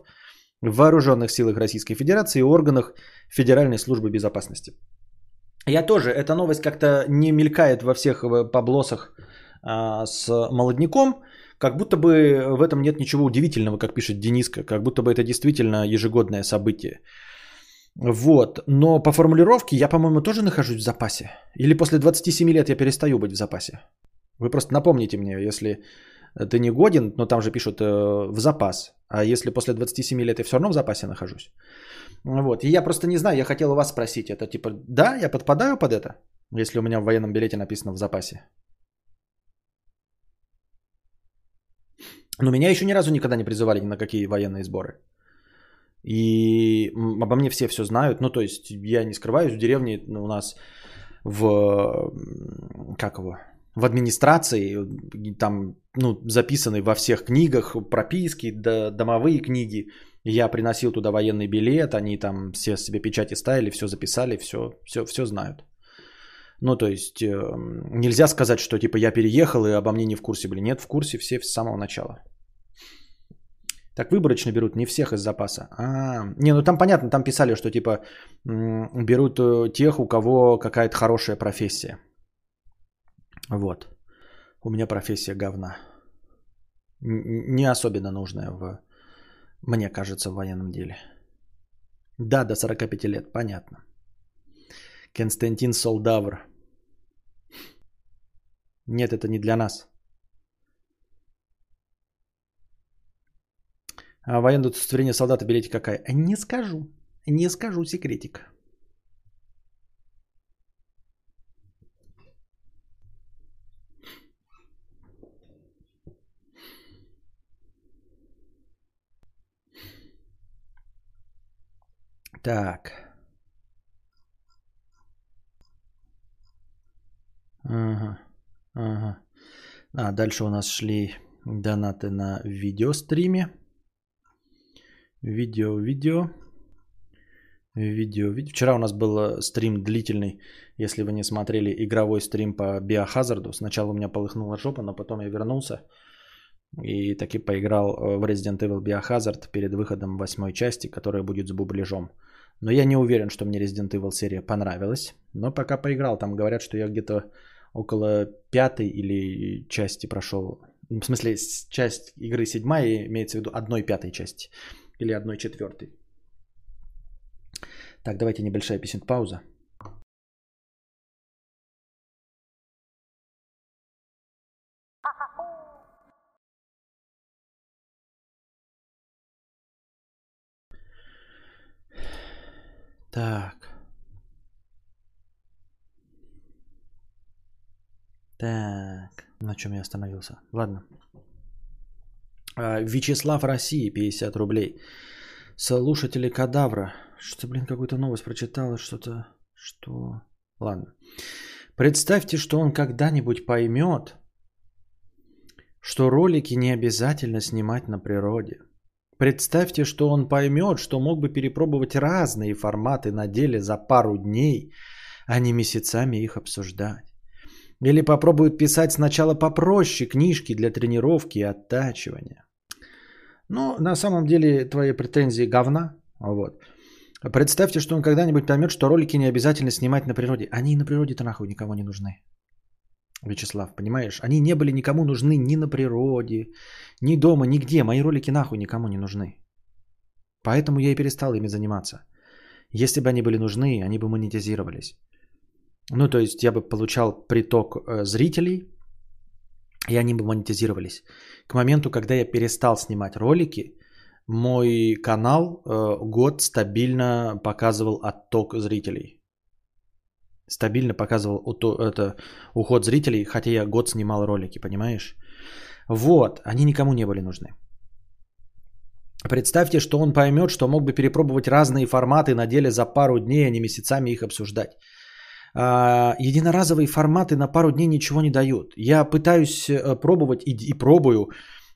Speaker 1: в вооруженных силах Российской Федерации и органах Федеральной службы безопасности. Я тоже, эта новость как-то не мелькает во всех э, поблосах а, с молодняком, как будто бы в этом нет ничего удивительного, как пишет Дениска, как будто бы это действительно ежегодное событие. Вот. Но по формулировке я, по-моему, тоже нахожусь в запасе. Или после 27 лет я перестаю быть в запасе. Вы просто напомните мне, если ты не годен, но там же пишут э, в запас. А если после 27 лет я все равно в запасе нахожусь. Вот. И я просто не знаю, я хотел у вас спросить. Это типа, да, я подпадаю под это, если у меня в военном билете написано в запасе. Но меня еще ни разу никогда не призывали ни на какие военные сборы. И обо мне все все знают. Ну, то есть я не скрываюсь, в деревне у нас в, как его, в администрации, там, ну, записаны во всех книгах, прописки, домовые книги. Я приносил туда военный билет, они там все себе печати ставили, все записали, все, все, все знают. Ну, то есть, э, нельзя сказать, что типа я переехал и обо мне не в курсе были. Нет, в курсе все с самого начала. Так выборочно берут, не всех из запаса. А, не, ну там понятно, там писали, что типа берут э, тех, у кого какая-то хорошая профессия. Вот. У меня профессия говна. Не особенно нужная в, мне кажется, в военном деле. Да, до 45 лет, понятно. Константин Солдавр. Нет, это не для нас. А военное удостоверение солдата берете какая? Не скажу. Не скажу секретик. Так. Ага. Ага. А, дальше у нас шли донаты на видеостриме. Видео, видео. Видео, видео. Вчера у нас был э, стрим длительный, если вы не смотрели, игровой стрим по биохазарду. Сначала у меня полыхнула жопа, но потом я вернулся и таки поиграл э, в Resident Evil Biohazard перед выходом восьмой части, которая будет с бубляжом. Но я не уверен, что мне Resident Evil серия понравилась. Но пока поиграл, там говорят, что я где-то около пятой или части прошел. В смысле, часть игры седьмая, имеется в виду одной пятой части. Или одной четвертой. Так, давайте небольшая песен пауза. Так. Так, на чем я остановился? Ладно. А, Вячеслав России, 50 рублей. Слушатели Кадавра. Что, блин, какую-то новость прочитала, что-то... Что? Ладно. Представьте, что он когда-нибудь поймет, что ролики не обязательно снимать на природе. Представьте, что он поймет, что мог бы перепробовать разные форматы на деле за пару дней, а не месяцами их обсуждать. Или попробует писать сначала попроще книжки для тренировки и оттачивания. Ну, на самом деле твои претензии говна. Вот. Представьте, что он когда-нибудь поймет, что ролики не обязательно снимать на природе. Они на природе-то нахуй никому не нужны. Вячеслав, понимаешь? Они не были никому нужны ни на природе, ни дома, нигде. Мои ролики нахуй никому не нужны. Поэтому я и перестал ими заниматься. Если бы они были нужны, они бы монетизировались. Ну, то есть я бы получал приток э, зрителей, и они бы монетизировались. К моменту, когда я перестал снимать ролики, мой канал э, год стабильно показывал отток зрителей. Стабильно показывал это, уход зрителей, хотя я год снимал ролики, понимаешь? Вот, они никому не были нужны. Представьте, что он поймет, что мог бы перепробовать разные форматы на деле за пару дней, а не месяцами их обсуждать. А, единоразовые форматы на пару дней ничего не дают. Я пытаюсь э, пробовать и, и пробую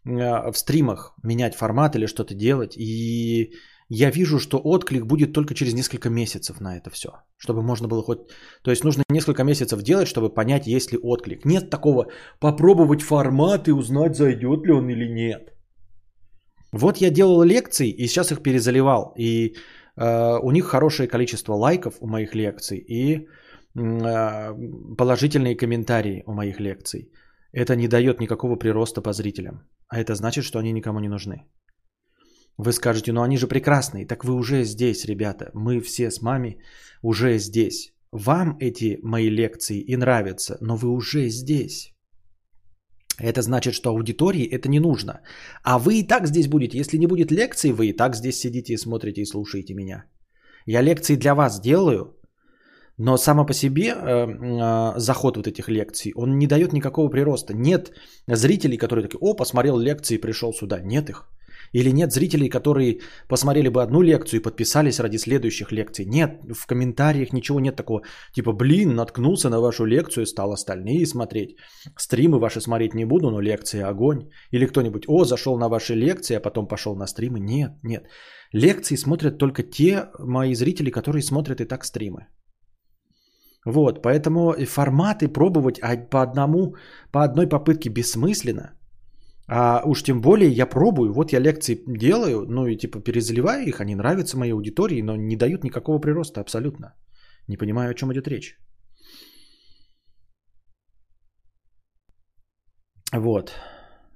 Speaker 1: э, в стримах менять формат или что-то делать. И я вижу, что отклик будет только через несколько месяцев на это все. Чтобы можно было хоть... То есть нужно несколько месяцев делать, чтобы понять, есть ли отклик. Нет такого попробовать формат и узнать, зайдет ли он или нет. Вот я делал лекции и сейчас их перезаливал. И э, у них хорошее количество лайков у моих лекций. И а, положительные комментарии у моих лекций. Это не дает никакого прироста по зрителям. А это значит, что они никому не нужны. Вы скажете, ну они же прекрасные. Так вы уже здесь, ребята. Мы все с мамой уже здесь. Вам эти мои лекции и нравятся, но вы уже здесь. Это значит, что аудитории это не нужно. А вы и так здесь будете. Если не будет лекций, вы и так здесь сидите и смотрите и слушаете меня. Я лекции для вас делаю, но само по себе э, э, заход вот этих лекций, он не дает никакого прироста. Нет зрителей, которые такие, о, посмотрел лекции и пришел сюда. Нет их. Или нет зрителей, которые посмотрели бы одну лекцию и подписались ради следующих лекций? Нет, в комментариях ничего нет такого. Типа, блин, наткнулся на вашу лекцию, стал остальные смотреть. Стримы ваши смотреть не буду, но лекции огонь. Или кто-нибудь, о, зашел на ваши лекции, а потом пошел на стримы. Нет, нет. Лекции смотрят только те мои зрители, которые смотрят и так стримы. Вот, поэтому форматы пробовать по одному, по одной попытке бессмысленно. А уж тем более я пробую, вот я лекции делаю, ну и типа перезаливаю их, они нравятся моей аудитории, но не дают никакого прироста абсолютно. Не понимаю, о чем идет речь. Вот.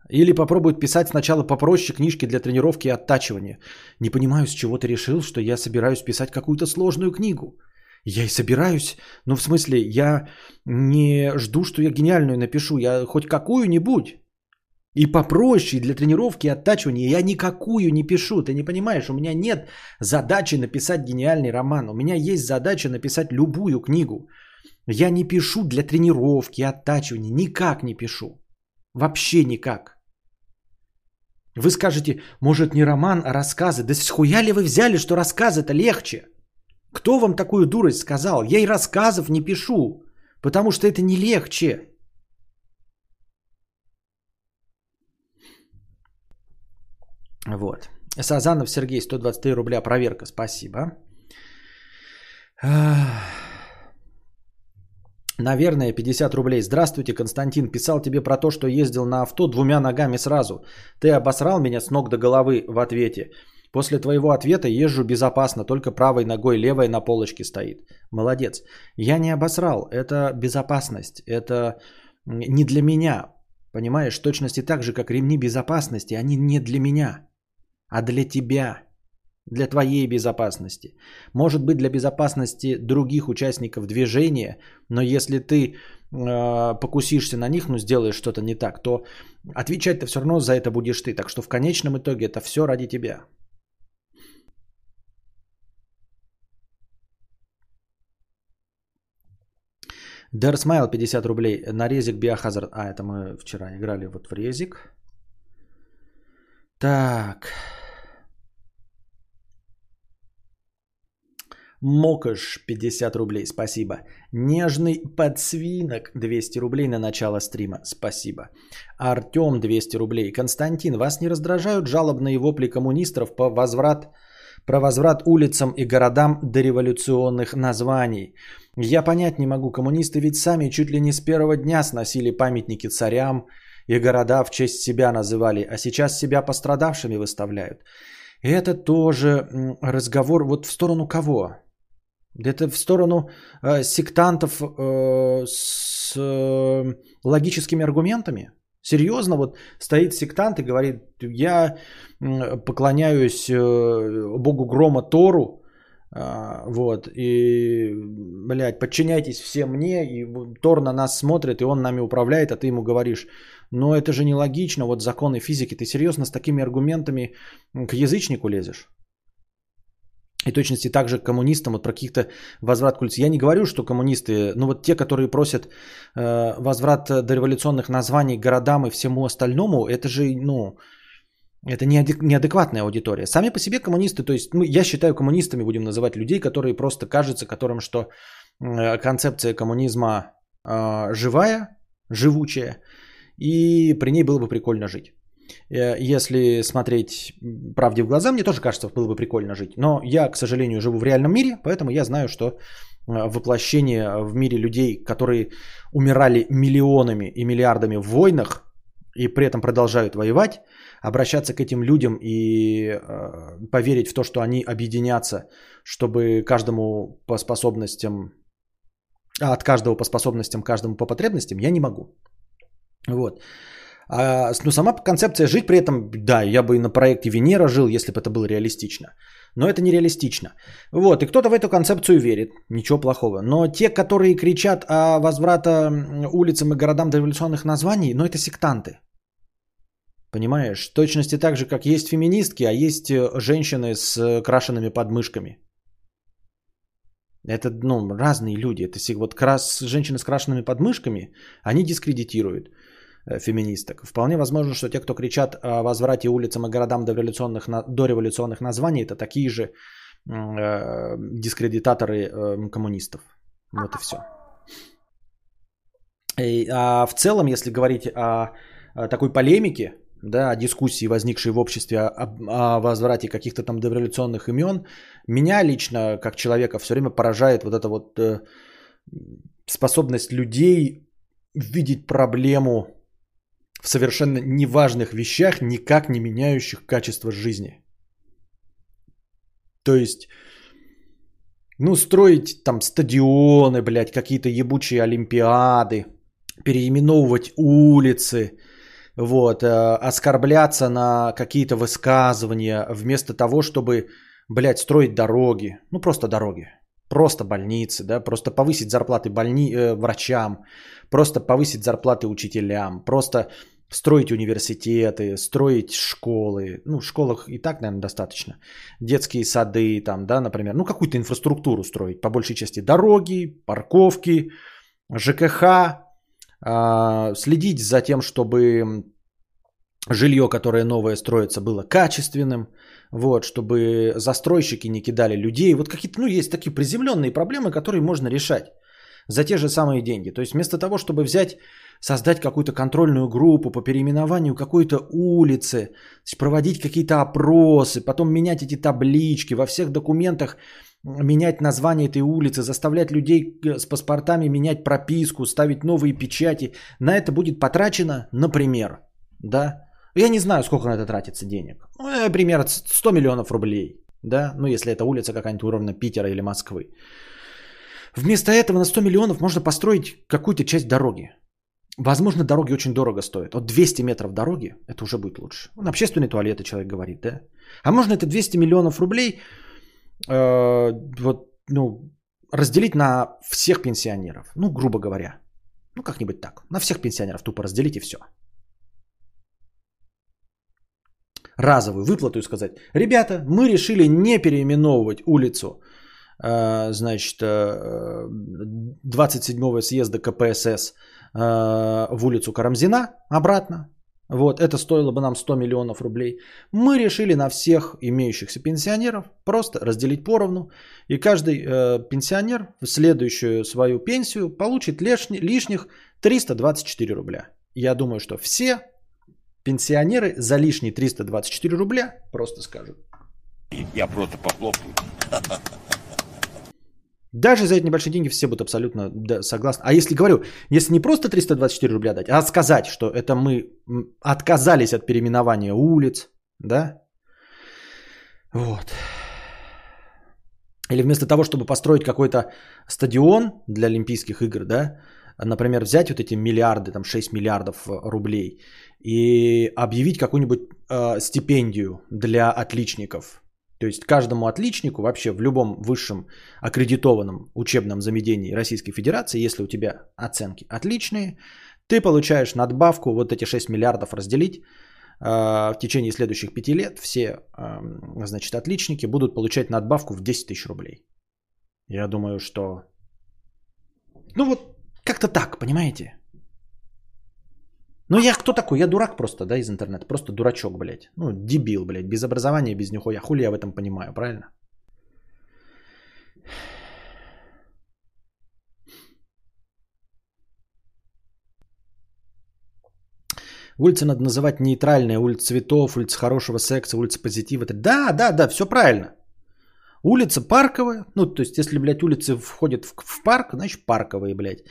Speaker 1: Или попробуют писать сначала попроще книжки для тренировки и оттачивания. Не понимаю, с чего ты решил, что я собираюсь писать какую-то сложную книгу. Я и собираюсь. Ну, в смысле, я не жду, что я гениальную напишу. Я хоть какую-нибудь. И попроще для тренировки и оттачивания я никакую не пишу. Ты не понимаешь, у меня нет задачи написать гениальный роман. У меня есть задача написать любую книгу. Я не пишу для тренировки, оттачивания. Никак не пишу. Вообще никак. Вы скажете, может не роман, а рассказы. Да с хуя ли вы взяли, что рассказы-то легче? Кто вам такую дурость сказал? Я и рассказов не пишу, потому что это не легче. Вот. Сазанов Сергей, 123 рубля, проверка, спасибо. Наверное, 50 рублей. Здравствуйте, Константин. Писал тебе про то, что ездил на авто двумя ногами сразу. Ты обосрал меня с ног до головы в ответе. После твоего ответа езжу безопасно, только правой ногой, левой на полочке стоит. Молодец. Я не обосрал, это безопасность, это не для меня. Понимаешь, точности так же, как ремни безопасности, они не для меня, а для тебя, для твоей безопасности. Может быть, для безопасности других участников движения, но если ты э, покусишься на них, ну сделаешь что-то не так, то отвечать-то все равно за это будешь ты. Так что в конечном итоге это все ради тебя. Дерсмайл 50 рублей. На резик Biohazard. А, это мы вчера играли вот в резик. Так. Мокаш 50 рублей, спасибо. Нежный подсвинок 200 рублей на начало стрима, спасибо. Артем 200 рублей. Константин, вас не раздражают жалобные вопли коммунистов по возврат, про возврат улицам и городам до революционных названий? Я понять не могу, коммунисты ведь сами чуть ли не с первого дня сносили памятники царям и города в честь себя называли, а сейчас себя пострадавшими выставляют. Это тоже разговор вот в сторону кого? Это в сторону э, сектантов э, с э, логическими аргументами? Серьезно, вот стоит сектант и говорит, я поклоняюсь э, Богу Грома Тору, а, вот, и, блядь, подчиняйтесь все мне, и Тор на нас смотрит, и он нами управляет, а ты ему говоришь, но это же нелогично, вот законы физики, ты серьезно с такими аргументами к язычнику лезешь? И точности также к коммунистам, вот про каких-то возврат культ. Я не говорю, что коммунисты, ну вот те, которые просят э, возврат до революционных названий городам и всему остальному, это же, ну, это неадекватная аудитория. Сами по себе коммунисты, то есть мы, я считаю коммунистами, будем называть людей, которые просто кажется, которым, что э, концепция коммунизма э, живая, живучая, и при ней было бы прикольно жить. Э, если смотреть правде в глаза, мне тоже кажется, было бы прикольно жить. Но я, к сожалению, живу в реальном мире, поэтому я знаю, что воплощение в мире людей, которые умирали миллионами и миллиардами в войнах и при этом продолжают воевать, обращаться к этим людям и э, поверить в то, что они объединятся, чтобы каждому по способностям, а от каждого по способностям, каждому по потребностям, я не могу. Вот. А, ну, сама концепция жить при этом, да, я бы и на проекте Венера жил, если бы это было реалистично. Но это нереалистично. Вот, и кто-то в эту концепцию верит, ничего плохого. Но те, которые кричат о возврата улицам и городам до революционных названий, ну это сектанты. Понимаешь? Точности так же, как есть феминистки, а есть э, женщины с э, крашенными подмышками. Это, ну, разные люди. Это вот крас... женщины с крашенными подмышками, они дискредитируют. Э, феминисток. Вполне возможно, что те, кто кричат о возврате улицам и городам революционных, до революционных названий, это такие же э, дискредитаторы э, коммунистов. Вот и все. И, а в целом, если говорить о, о такой полемике, да, дискуссии, возникшей в обществе о, о возврате каких-то там дореволюционных имен, меня лично, как человека, все время поражает вот эта вот э, способность людей видеть проблему в совершенно неважных вещах, никак не меняющих качество жизни. То есть, ну, строить там стадионы, блядь, какие-то ебучие олимпиады, переименовывать улицы – вот, э, оскорбляться на какие-то высказывания вместо того, чтобы, блядь, строить дороги, ну просто дороги, просто больницы, да, просто повысить зарплаты больни... э, врачам, просто повысить зарплаты учителям, просто строить университеты, строить школы, ну в школах и так, наверное, достаточно, детские сады там, да, например, ну какую-то инфраструктуру строить, по большей части дороги, парковки, ЖКХ, а, следить за тем, чтобы жилье, которое новое строится, было качественным, вот, чтобы застройщики не кидали людей. Вот какие-то, ну, есть такие приземленные проблемы, которые можно решать за те же самые деньги. То есть вместо того, чтобы взять, создать какую-то контрольную группу по переименованию какой-то улицы, проводить какие-то опросы, потом менять эти таблички во всех документах, менять название этой улицы, заставлять людей э, с паспортами менять прописку, ставить новые печати. На это будет потрачено, например, да, я не знаю, сколько на это тратится денег. Ну, например, 100 миллионов рублей, да, ну если это улица какая-нибудь уровня Питера или Москвы. Вместо этого на 100 миллионов можно построить какую-то часть дороги. Возможно, дороги очень дорого стоят. От 200 метров дороги, это уже будет лучше. На общественные туалеты человек говорит, да? А можно это 200 миллионов рублей э, вот, ну, разделить на всех пенсионеров. Ну, грубо говоря. Ну, как-нибудь так. На всех пенсионеров тупо разделить и все. Разовую выплату и сказать, ребята, мы решили не переименовывать улицу, э, значит, 27-го э, съезда КПСС в улицу Карамзина обратно, вот, это стоило бы нам 100 миллионов рублей. Мы решили на всех имеющихся пенсионеров просто разделить поровну. И каждый э, пенсионер в следующую свою пенсию получит лишни, лишних 324 рубля. Я думаю, что все пенсионеры за лишние 324 рубля просто скажут.
Speaker 3: Я просто похлопаю.
Speaker 1: Даже за эти небольшие деньги все будут абсолютно да, согласны. А если говорю, если не просто 324 рубля дать, а сказать, что это мы отказались от переименования улиц, да? Вот. Или вместо того, чтобы построить какой-то стадион для Олимпийских игр, да, например, взять вот эти миллиарды, там 6 миллиардов рублей и объявить какую-нибудь э, стипендию для отличников, то есть каждому отличнику вообще в любом высшем аккредитованном учебном заведении Российской Федерации, если у тебя оценки отличные, ты получаешь надбавку, вот эти 6 миллиардов разделить э, в течение следующих 5 лет, все, э, значит, отличники будут получать надбавку в 10 тысяч рублей. Я думаю, что... Ну вот, как-то так, понимаете? Ну я кто такой? Я дурак просто, да, из интернета. Просто дурачок, блядь. Ну, дебил, блядь. Без образования, без нихуя. Хули я в этом понимаю, правильно? Улицы надо называть нейтральные. Улица цветов, улица хорошего секса, улица позитива. Да, да, да, все правильно. Улица парковая. Ну, то есть, если, блядь, улицы входят в, в парк, значит парковые, блядь.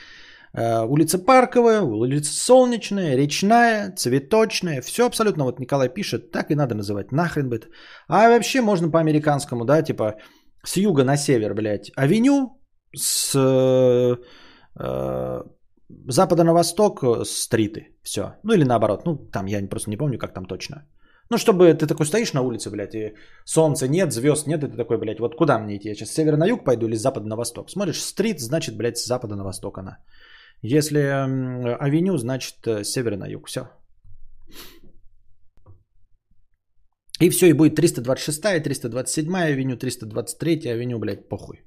Speaker 1: Э, улица Парковая, улица Солнечная, Речная, Цветочная. Все абсолютно, вот Николай пишет, так и надо называть. Нахрен бы это. А вообще можно по-американскому, да, типа с юга на север, блядь, авеню, с э, э запада на восток стриты. Все. Ну или наоборот. Ну там я просто не помню, как там точно. Ну, чтобы ты такой стоишь на улице, блядь, и солнца нет, звезд нет, и ты такой, блядь, вот куда мне идти? Я сейчас с севера на юг пойду или с запада на восток? Смотришь, стрит, значит, блядь, с запада на восток она. Если авеню, значит с севера на юг. Все. И все, и будет 326, 327 авеню, 323 авеню, блядь, похуй.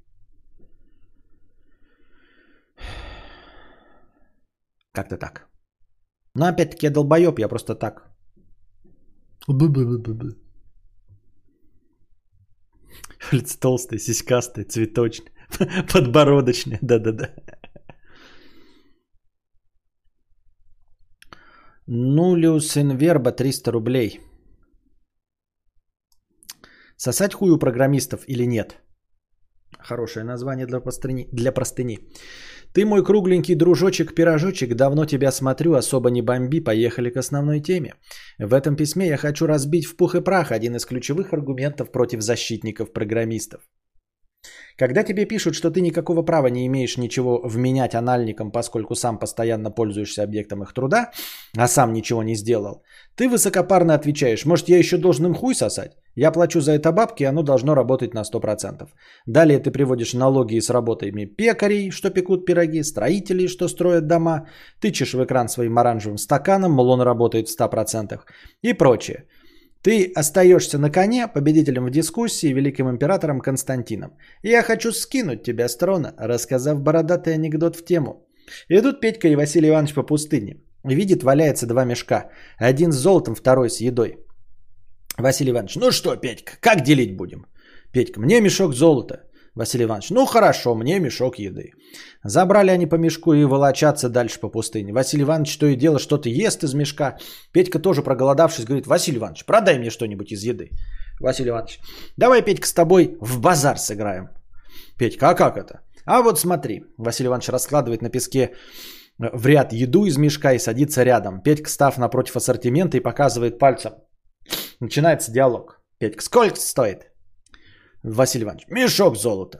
Speaker 1: Как-то так. Но опять-таки я долбоеб, я просто так. Лицо толстое, сиськастое, цветочное, подбородочное, да-да-да. Нулиус инверба 300 рублей. Сосать хуй у программистов или нет? Хорошее название для простыни. Для простыни. Ты мой кругленький дружочек-пирожочек, давно тебя смотрю, особо не бомби, поехали к основной теме. В этом письме я хочу разбить в пух и прах один из ключевых аргументов против защитников-программистов. Когда тебе пишут, что ты никакого права не имеешь ничего вменять анальникам, поскольку сам постоянно пользуешься объектом их труда, а сам ничего не сделал, ты высокопарно отвечаешь, может я еще должен им хуй сосать? Я плачу за это бабки, оно должно работать на 100%. Далее ты приводишь налоги с работами пекарей, что пекут пироги, строителей, что строят дома, тычешь в экран своим оранжевым стаканом, мол он работает в 100% и прочее. Ты остаешься на коне победителем в дискуссии великим императором Константином. Я хочу скинуть тебя с трона, рассказав бородатый анекдот в тему. Идут Петька и Василий Иванович по пустыне. Видит, валяется два мешка. Один с золотом, второй с едой. Василий Иванович, ну что, Петька, как делить будем? Петька, мне мешок золота. Василий Иванович, ну хорошо, мне мешок еды. Забрали они по мешку и волочатся дальше по пустыне. Василий Иванович то и дело что-то ест из мешка. Петька тоже проголодавшись говорит, Василий Иванович, продай мне что-нибудь из еды. Василий Иванович, давай, Петька, с тобой в базар сыграем. Петька, а как это? А вот смотри, Василий Иванович раскладывает на песке э, в ряд еду из мешка и садится рядом. Петька, став напротив ассортимента и показывает пальцем. Начинается диалог. Петька, сколько стоит? Василий Иванович, мешок золота.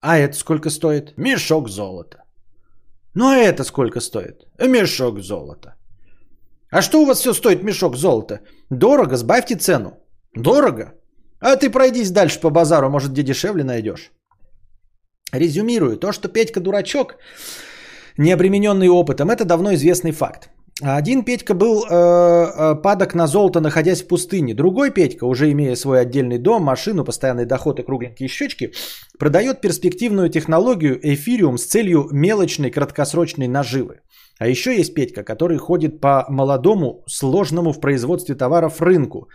Speaker 1: А это сколько стоит? Мешок золота. Ну а это сколько стоит? Мешок золота. А что у вас все стоит мешок золота? Дорого, сбавьте цену. Дорого? А ты пройдись дальше по базару, может где дешевле найдешь. Резюмирую, то, что Петька дурачок, не обремененный опытом, это давно известный факт. Один Петька был э, э, падок на золото, находясь в пустыне. Другой Петька, уже имея свой отдельный дом, машину, постоянный доход и кругленькие щечки, продает перспективную технологию эфириум с целью мелочной краткосрочной наживы. А еще есть Петька, который ходит по молодому, сложному в производстве товаров рынку,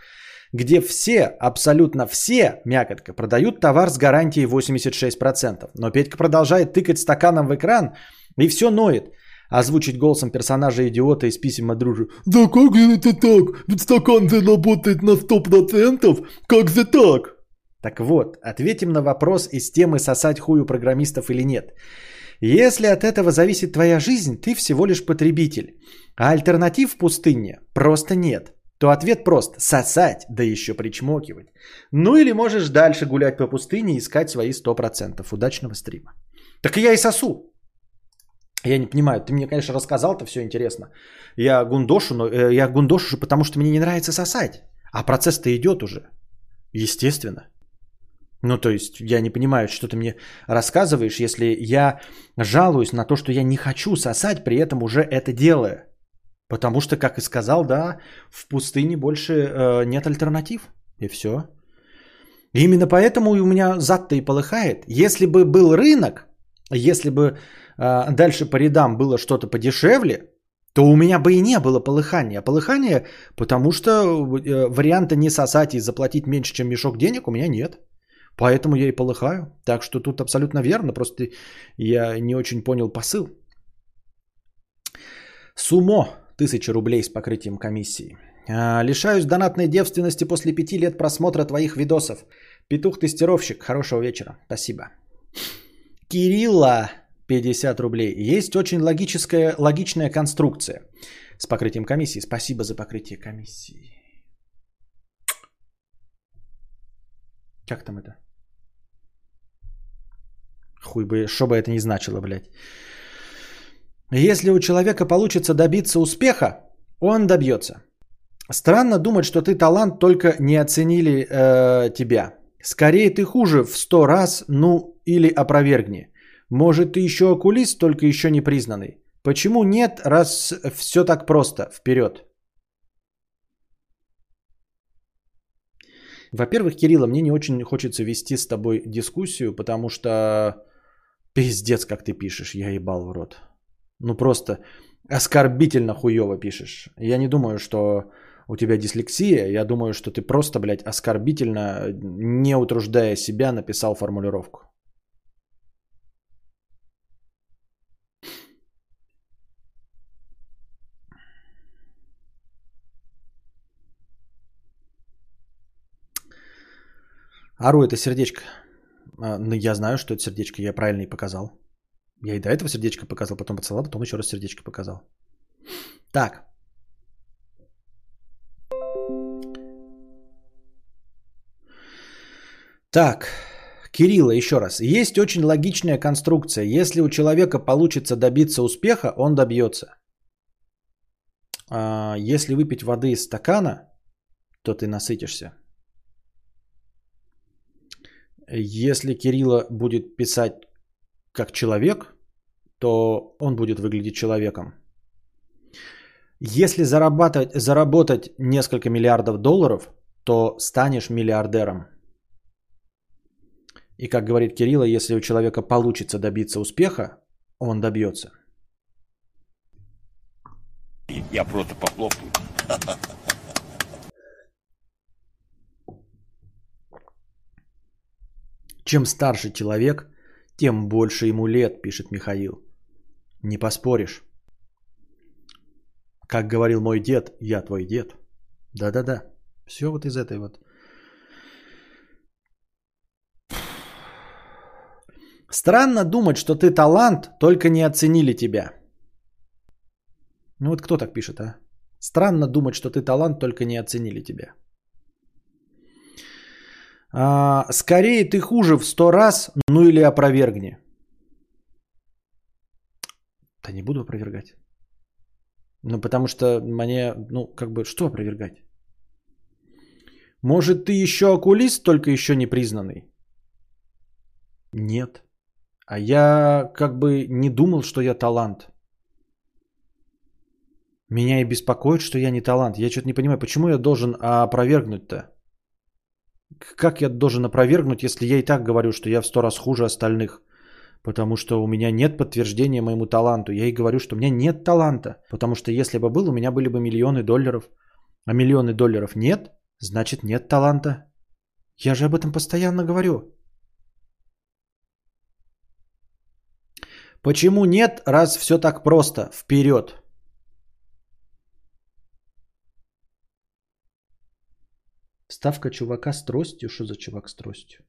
Speaker 1: где все, абсолютно все, мякотка, продают товар с гарантией 86%. Но Петька продолжает тыкать стаканом в экран и все ноет – озвучить голосом персонажа идиота из писем от дружи. «Да как же это так? Ведь стакан же работает на 100%! Как же так?» Так вот, ответим на вопрос из темы «Сосать хую программистов или нет». Если от этого зависит твоя жизнь, ты всего лишь потребитель. А альтернатив в пустыне просто нет. То ответ прост – сосать, да еще причмокивать. Ну или можешь дальше гулять по пустыне и искать свои 100%. Удачного стрима. Так и я и сосу. Я не понимаю, ты мне, конечно, рассказал, это все интересно. Я гундошу, но э, я гундошу, потому что мне не нравится сосать. А процесс-то идет уже. Естественно. Ну, то есть, я не понимаю, что ты мне рассказываешь, если я жалуюсь на то, что я не хочу сосать, при этом уже это делаю. Потому что, как и сказал, да, в пустыне больше э, нет альтернатив. И все. Именно поэтому у меня зад-то и полыхает. Если бы был рынок, если бы а, дальше по рядам было что-то подешевле, то у меня бы и не было полыхания. Полыхание, потому что э, варианта не сосать и заплатить меньше, чем мешок денег у меня нет. Поэтому я и полыхаю. Так что тут абсолютно верно, просто я не очень понял посыл. Сумо, тысяча рублей с покрытием комиссии. А, лишаюсь донатной девственности после пяти лет просмотра твоих видосов. Петух-тестировщик, хорошего вечера. Спасибо. Кирилла 50 рублей. Есть очень логическая, логичная конструкция с покрытием комиссии. Спасибо за покрытие комиссии. Как там это? Хуй бы, что бы это ни значило, блядь. Если у человека получится добиться успеха, он добьется. Странно думать, что ты талант только не оценили э, тебя. Скорее ты хуже в сто раз, ну или опровергни. Может, ты еще окулист, только еще не признанный? Почему нет, раз все так просто? Вперед. Во-первых, Кирилла, мне не очень хочется вести с тобой дискуссию, потому что пиздец, как ты пишешь, я ебал в рот. Ну просто Оскорбительно хуево пишешь. Я не думаю, что у тебя дислексия. Я думаю, что ты просто, блядь, оскорбительно, не утруждая себя, написал формулировку. Ару это сердечко. А, ну, я знаю, что это сердечко, я правильно и показал. Я и до этого сердечко показал, потом поцеловал, потом еще раз сердечко показал. Так. Так, Кирилла, еще раз. Есть очень логичная конструкция. Если у человека получится добиться успеха, он добьется. А если выпить воды из стакана, то ты насытишься. Если Кирилла будет писать как человек, то он будет выглядеть человеком. Если заработать, заработать несколько миллиардов долларов, то станешь миллиардером. И как говорит Кирилла, если у человека получится добиться успеха, он добьется.
Speaker 3: Я просто похлопаю.
Speaker 1: Чем старше человек, тем больше ему лет, пишет Михаил. Не поспоришь. Как говорил мой дед, я твой дед. Да-да-да. Все вот из этой вот. Странно думать, что ты талант, только не оценили тебя. Ну вот кто так пишет, а? Странно думать, что ты талант, только не оценили тебя. А, скорее ты хуже в сто раз, ну или опровергни. Да не буду опровергать. Ну, потому что мне, ну, как бы, что опровергать? Может, ты еще окулист, только еще не признанный? Нет. А я как бы не думал, что я талант. Меня и беспокоит, что я не талант. Я что-то не понимаю, почему я должен опровергнуть-то? Как я должен опровергнуть, если я и так говорю, что я в сто раз хуже остальных? Потому что у меня нет подтверждения моему таланту. Я и говорю, что у меня нет таланта. Потому что если бы был, у меня были бы миллионы долларов. А миллионы долларов нет, значит нет таланта. Я же об этом постоянно говорю. Почему нет, раз все так просто? Вперед! Ставка чувака с тростью. Что за чувак с тростью?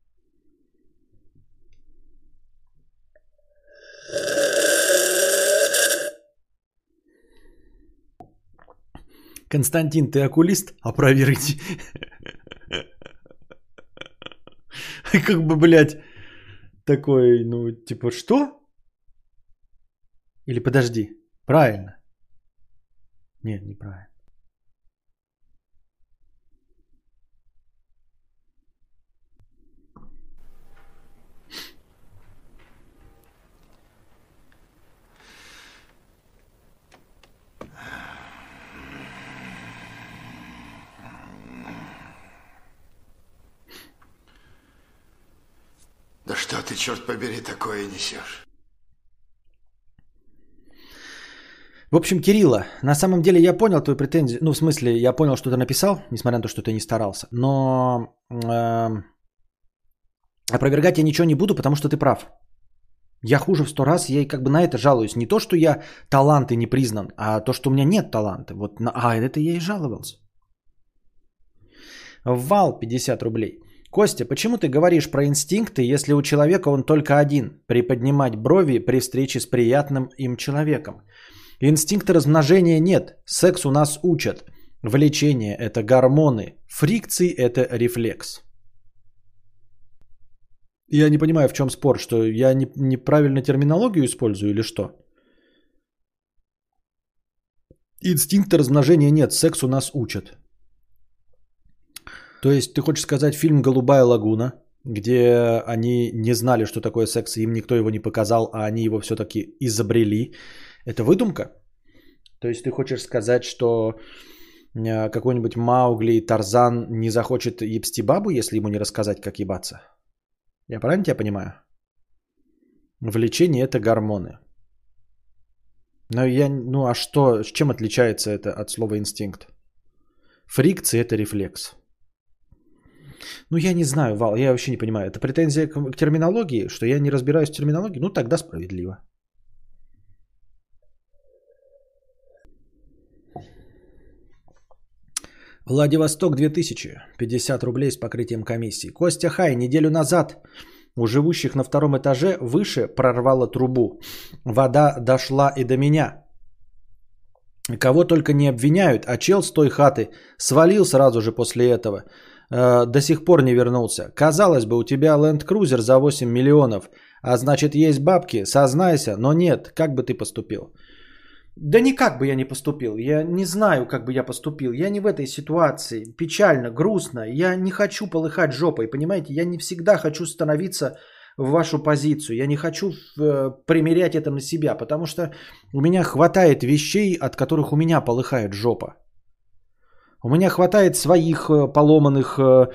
Speaker 1: Константин, ты окулист? Опровергните. Как бы, блядь, такой, ну, типа, что? Или подожди, правильно? Нет, неправильно.
Speaker 4: Да что ты, черт побери, такое несешь?
Speaker 1: В общем, Кирилла, на самом деле я понял твою претензию. Ну, в смысле, я понял, что ты написал, несмотря на то, что ты не старался. Но э, опровергать я ничего не буду, потому что ты прав. Я хуже в сто раз, я и как бы на это жалуюсь. Не то, что я талант и не признан, а то, что у меня нет таланта. Вот на, а это я и жаловался. Вал 50 рублей. Костя, почему ты говоришь про инстинкты, если у человека он только один? Приподнимать брови при встрече с приятным им человеком. Инстинкта размножения нет. Секс у нас учат. Влечение – это гормоны. Фрикции – это рефлекс. Я не понимаю, в чем спор, что я не, неправильно терминологию использую или что? Инстинкта размножения нет, секс у нас учат. То есть ты хочешь сказать фильм «Голубая лагуна», где они не знали, что такое секс, им никто его не показал, а они его все-таки изобрели. Это выдумка? То есть ты хочешь сказать, что э, какой-нибудь Маугли Тарзан не захочет ебсти бабу, если ему не рассказать, как ебаться? Я правильно тебя понимаю? Влечение – это гормоны. Но я, ну а что, с чем отличается это от слова инстинкт? Фрикция – это рефлекс. Ну, я не знаю, Вал, я вообще не понимаю. Это претензия к, к терминологии, что я не разбираюсь в терминологии? Ну, тогда справедливо. Владивосток 2000, 50 рублей с покрытием комиссии. Костя Хай, неделю назад у живущих на втором этаже выше прорвало трубу. Вода дошла и до меня. Кого только не обвиняют, а чел с той хаты свалил сразу же после этого. Э, до сих пор не вернулся. Казалось бы, у тебя Land Cruiser за 8 миллионов, а значит есть бабки, сознайся, но нет, как бы ты поступил? Да никак бы я не поступил. Я не знаю, как бы я поступил. Я не в этой ситуации. Печально, грустно. Я не хочу полыхать жопой, понимаете? Я не всегда хочу становиться в вашу позицию. Я не хочу э, примерять это на себя, потому что у меня хватает вещей, от которых у меня полыхает жопа. У меня хватает своих э, поломанных э,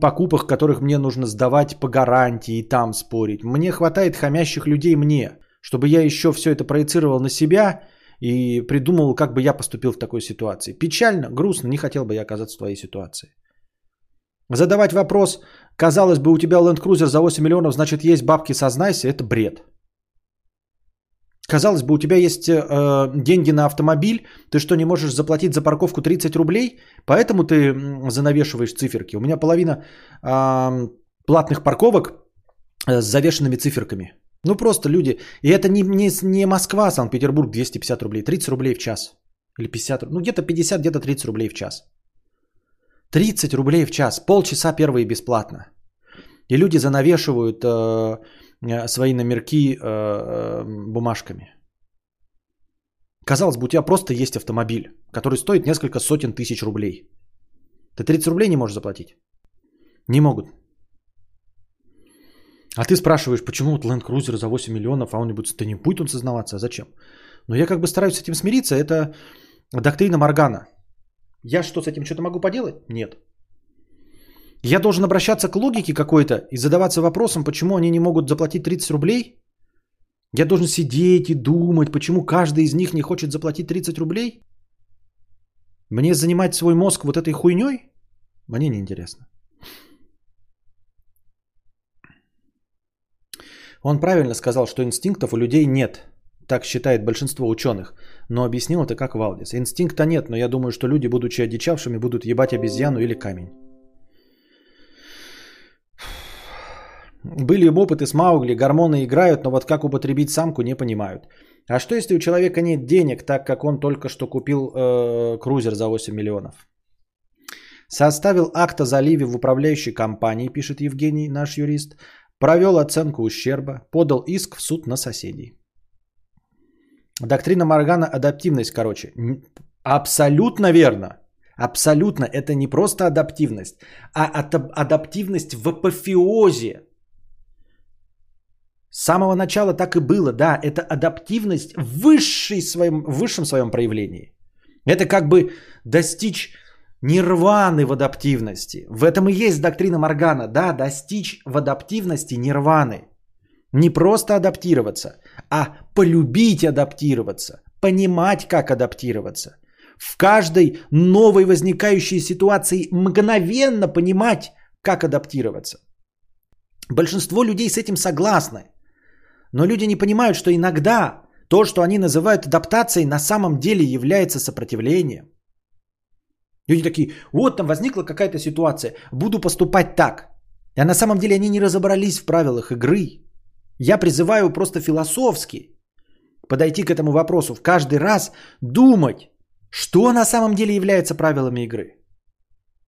Speaker 1: покупок, которых мне нужно сдавать по гарантии и там спорить. Мне хватает хамящих людей мне, чтобы я еще все это проецировал на себя и придумал, как бы я поступил в такой ситуации. Печально, грустно, не хотел бы я оказаться в твоей ситуации. Задавать вопрос, казалось бы, у тебя Land Cruiser за 8 миллионов, значит, есть бабки, сознайся, это бред. Казалось бы, у тебя есть э, деньги на автомобиль, ты что, не можешь заплатить за парковку 30 рублей, поэтому ты занавешиваешь циферки. У меня половина э, платных парковок э, с завешенными циферками. Ну просто люди. И это не, не, не Москва, Санкт-Петербург 250 рублей, 30 рублей в час. Или 50, ну где-то 50, где-то 30 рублей в час. 30 рублей в час, полчаса первые бесплатно. И люди занавешивают э, свои номерки э, э, бумажками. Казалось бы, у тебя просто есть автомобиль, который стоит несколько сотен тысяч рублей. Ты 30 рублей не можешь заплатить? Не могут. А ты спрашиваешь, почему вот Land Cruiser за 8 миллионов, а он не будет, да не будет он сознаваться, а зачем? Но я как бы стараюсь с этим смириться, это доктрина Моргана. Я что, с этим что-то могу поделать? Нет. Я должен обращаться к логике какой-то и задаваться вопросом, почему они не могут заплатить 30 рублей? Я должен сидеть и думать, почему каждый из них не хочет заплатить 30 рублей? Мне занимать свой мозг вот этой хуйней? Мне не интересно. Он правильно сказал, что инстинктов у людей нет. Так считает большинство ученых. Но объяснил это как Валдис. Инстинкта нет, но я думаю, что люди, будучи одичавшими, будут ебать обезьяну или камень. Были опыты с Маугли, гормоны играют, но вот как употребить самку не понимают. А что если у человека нет денег, так как он только что купил э, крузер за 8 миллионов? Составил акт о заливе в управляющей компании, пишет Евгений, наш юрист. Провел оценку ущерба, подал иск в суд на соседей. Доктрина Моргана – адаптивность, короче. Абсолютно верно. Абсолютно. Это не просто адаптивность, а адаптивность в апофеозе. С самого начала так и было, да. Это адаптивность в, высшей своем, в высшем своем проявлении. Это как бы достичь нирваны в адаптивности. В этом и есть доктрина Моргана, да, достичь в адаптивности нирваны. Не просто адаптироваться, а полюбить адаптироваться, понимать, как адаптироваться. В каждой новой возникающей ситуации мгновенно понимать, как адаптироваться. Большинство людей с этим согласны. Но люди не понимают, что иногда то, что они называют адаптацией, на самом деле является сопротивлением. Люди такие, вот там возникла какая-то ситуация, буду поступать так. А на самом деле они не разобрались в правилах игры. Я призываю просто философски подойти к этому вопросу, в каждый раз думать, что на самом деле является правилами игры.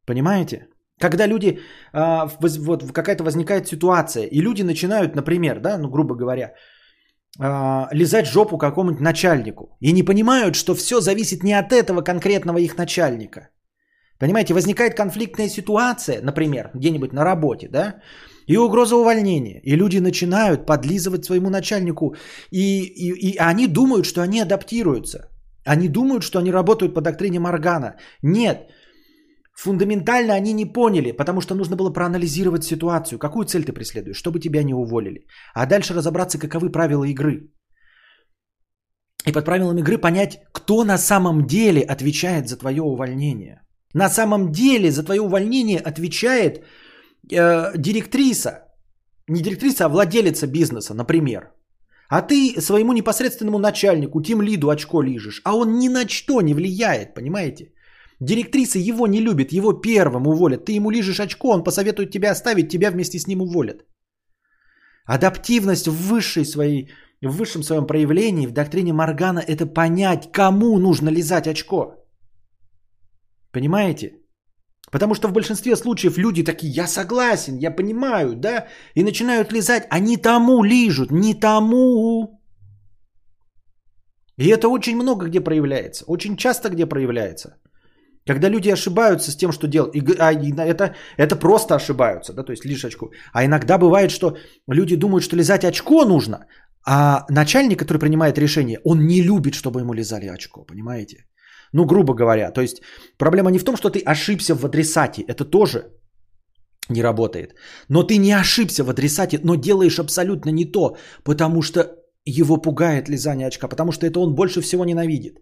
Speaker 1: Понимаете? Когда люди, а, вот какая-то возникает ситуация, и люди начинают, например, да, ну грубо говоря, а, лизать жопу какому-нибудь начальнику, и не понимают, что все зависит не от этого конкретного их начальника, Понимаете, возникает конфликтная ситуация, например, где-нибудь на работе, да, и угроза увольнения. И люди начинают подлизывать своему начальнику, и, и, и они думают, что они адаптируются. Они думают, что они работают по доктрине Моргана. Нет, фундаментально они не поняли, потому что нужно было проанализировать ситуацию. Какую цель ты преследуешь, чтобы тебя не уволили. А дальше разобраться, каковы правила игры. и под правилами игры понять, кто на самом деле отвечает за твое увольнение. На самом деле за твое увольнение отвечает э, директриса. Не директриса, а владелица бизнеса, например. А ты своему непосредственному начальнику, тим лиду очко лижешь, а он ни на что не влияет, понимаете? Директриса его не любит, его первым уволят. Ты ему лижешь очко, он посоветует тебя оставить, тебя вместе с ним уволят. Адаптивность в высшей своей, в высшем своем проявлении в доктрине Маргана это понять, кому нужно лизать очко. Понимаете? Потому что в большинстве случаев люди такие, я согласен, я понимаю, да, и начинают лизать, а не тому лижут, не тому. И это очень много где проявляется, очень часто где проявляется. Когда люди ошибаются с тем, что делают, а, это, это просто ошибаются, да, то есть лишь очко. А иногда бывает, что люди думают, что лизать очко нужно, а начальник, который принимает решение, он не любит, чтобы ему лизали очко, понимаете? Ну, грубо говоря. То есть проблема не в том, что ты ошибся в адресате. Это тоже не работает. Но ты не ошибся в адресате, но делаешь абсолютно не то, потому что его пугает лизание очка, потому что это он больше всего ненавидит.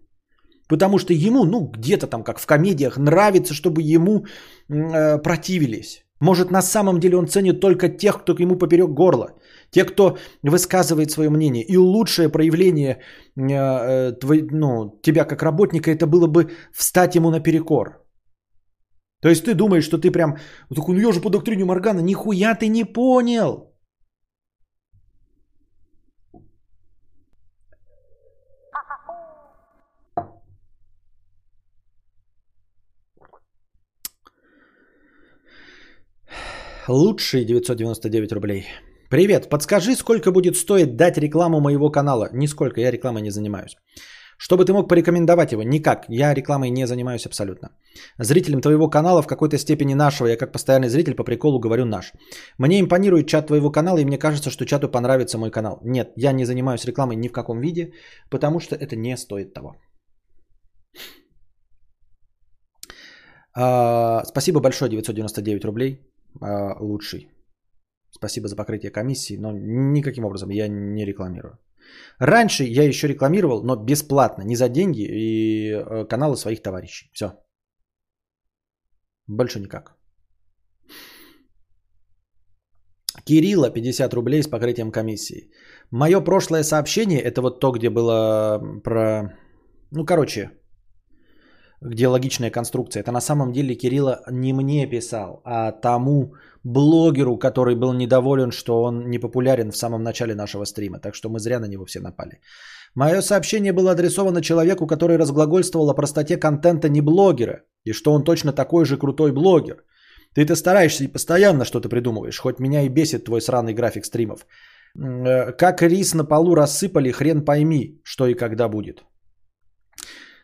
Speaker 1: Потому что ему, ну, где-то там, как в комедиях, нравится, чтобы ему э, противились. Может, на самом деле он ценит только тех, кто к ему поперек горла. Те, кто высказывает свое мнение. И лучшее проявление э, э, твой, ну, тебя как работника, это было бы встать ему наперекор. То есть ты думаешь, что ты прям, такой, ну я же по доктрине Моргана, нихуя ты не понял. Лучшие 999 рублей. Привет, подскажи, сколько будет стоить дать рекламу моего канала? Нисколько, я рекламой не занимаюсь. Чтобы ты мог порекомендовать его? Никак, я рекламой не занимаюсь абсолютно. Зрителям твоего канала в какой-то степени нашего, я как постоянный зритель по приколу говорю наш. Мне импонирует чат твоего канала, и мне кажется, что чату понравится мой канал. Нет, я не занимаюсь рекламой ни в каком виде, потому что это не стоит того. А, спасибо большое, 999 рублей э, лучший. Спасибо за покрытие комиссии, но никаким образом я не рекламирую. Раньше я еще рекламировал, но бесплатно, не за деньги и э, каналы своих товарищей. Все. Больше никак. Кирилла 50 рублей с покрытием комиссии. Мое прошлое сообщение, это вот то, где было про... Ну, короче, где логичная конструкция. Это на самом деле Кирилла не мне писал, а тому блогеру, который был недоволен, что он не популярен в самом начале нашего стрима. Так что мы зря на него все напали. Мое сообщение было адресовано человеку, который разглагольствовал о простоте контента не блогера, и что он точно такой же крутой блогер. Ты-то стараешься и постоянно что-то придумываешь, хоть меня и бесит твой сраный график стримов. Э, как рис на полу рассыпали, хрен пойми, что и когда будет.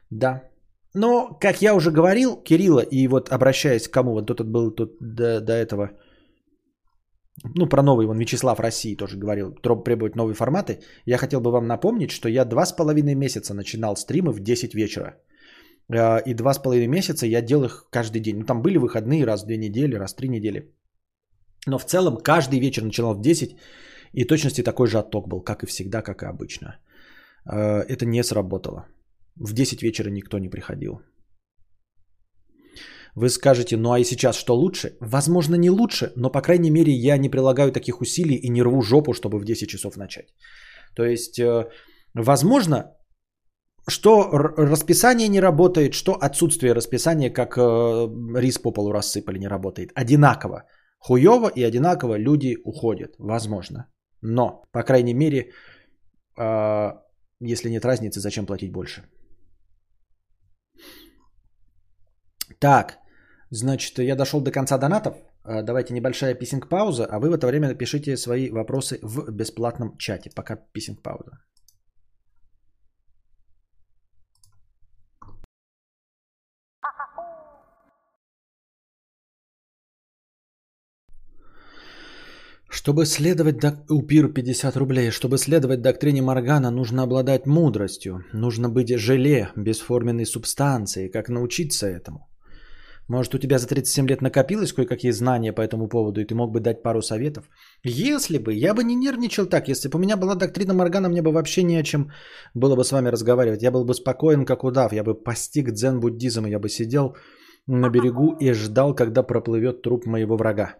Speaker 1: Да, но, как я уже говорил, Кирилла, и вот обращаясь к кому, вот тут был тут до, до этого, ну, про новый, вон Вячеслав России тоже говорил, требует новые форматы. Я хотел бы вам напомнить, что я два с половиной месяца начинал стримы в 10 вечера. А, и два с половиной месяца я делал их каждый день. Ну, там были выходные раз в две недели, раз в три недели. Но в целом каждый вечер начинал в 10, и точности такой же отток был, как и всегда, как и обычно. А, это не сработало. В 10 вечера никто не приходил. Вы скажете, ну а и сейчас что лучше? Возможно, не лучше, но по крайней мере я не прилагаю таких усилий и не рву жопу, чтобы в 10 часов начать. То есть, э, возможно, что расписание не работает, что отсутствие расписания, как э, рис по полу рассыпали, не работает. Одинаково. Хуево и одинаково люди уходят. Возможно. Но, по крайней мере, э, если нет разницы, зачем платить больше? Так, значит, я дошел до конца донатов. А, давайте небольшая писинг-пауза, а вы в это время напишите свои вопросы в бесплатном чате. Пока писинг-пауза. Чтобы следовать док... Упир 50 рублей. Чтобы следовать доктрине Моргана, нужно обладать мудростью. Нужно быть желе, бесформенной субстанцией. Как научиться этому? Может, у тебя за 37 лет накопилось кое-какие знания по этому поводу, и ты мог бы дать пару советов? Если бы, я бы не нервничал так. Если бы у меня была доктрина Моргана, мне бы вообще не о чем было бы с вами разговаривать. Я был бы спокоен, как удав. Я бы постиг дзен-буддизм, я бы сидел на берегу и ждал, когда проплывет труп моего врага.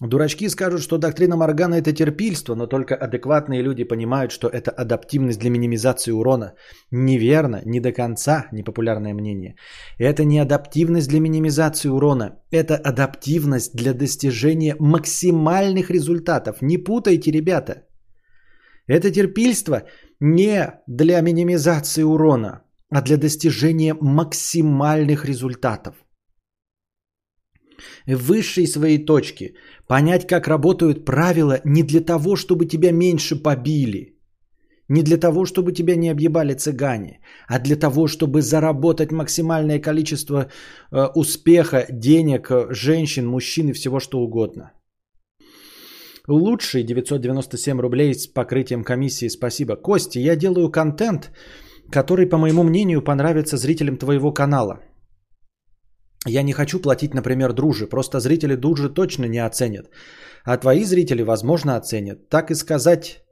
Speaker 1: Дурачки скажут, что доктрина Моргана это терпильство, но только адекватные люди понимают, что это адаптивность для минимизации урона. Неверно, не до конца непопулярное мнение. Это не адаптивность для минимизации урона, это адаптивность для достижения максимальных результатов. Не путайте, ребята. Это терпильство не для минимизации урона, а для достижения максимальных результатов высшей своей точки, понять, как работают правила не для того, чтобы тебя меньше побили, не для того, чтобы тебя не объебали цыгане, а для того, чтобы заработать максимальное количество э, успеха, денег, женщин, мужчин и всего что угодно. Лучший 997 рублей с покрытием комиссии, спасибо. Кости, я делаю контент, который, по моему мнению, понравится зрителям твоего канала – я не хочу платить, например, дружи. Просто зрители дружи точно не оценят. А твои зрители, возможно, оценят. Так и сказать,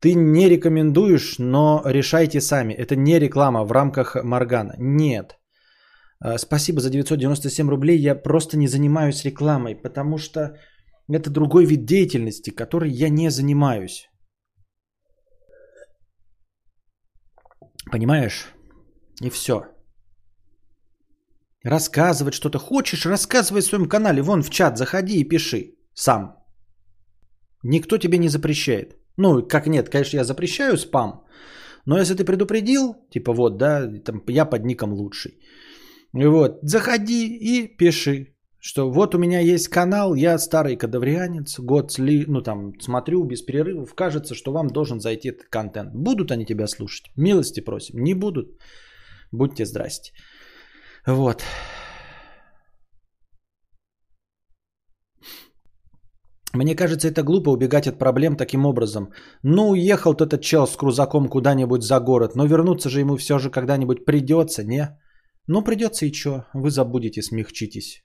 Speaker 1: ты не рекомендуешь, но решайте сами. Это не реклама в рамках Моргана. Нет. А, спасибо за 997 рублей. Я просто не занимаюсь рекламой, потому что это другой вид деятельности, которой я не занимаюсь. Понимаешь? И все. Рассказывать что-то хочешь, рассказывай в своем канале. Вон в чат заходи и пиши сам. Никто тебе не запрещает. Ну, как нет, конечно, я запрещаю спам. Но если ты предупредил, типа вот, да, там, я под ником лучший. И вот, заходи и пиши, что вот у меня есть канал, я старый кадаврианец, год сли, ну там смотрю без перерывов, кажется, что вам должен зайти этот контент. Будут они тебя слушать? Милости просим. Не будут? Будьте здрасте. Вот. Мне кажется, это глупо убегать от проблем таким образом. Ну, уехал этот чел с крузаком куда-нибудь за город, но вернуться же ему все же когда-нибудь придется, не? Ну, придется и что? Вы забудете, смягчитесь.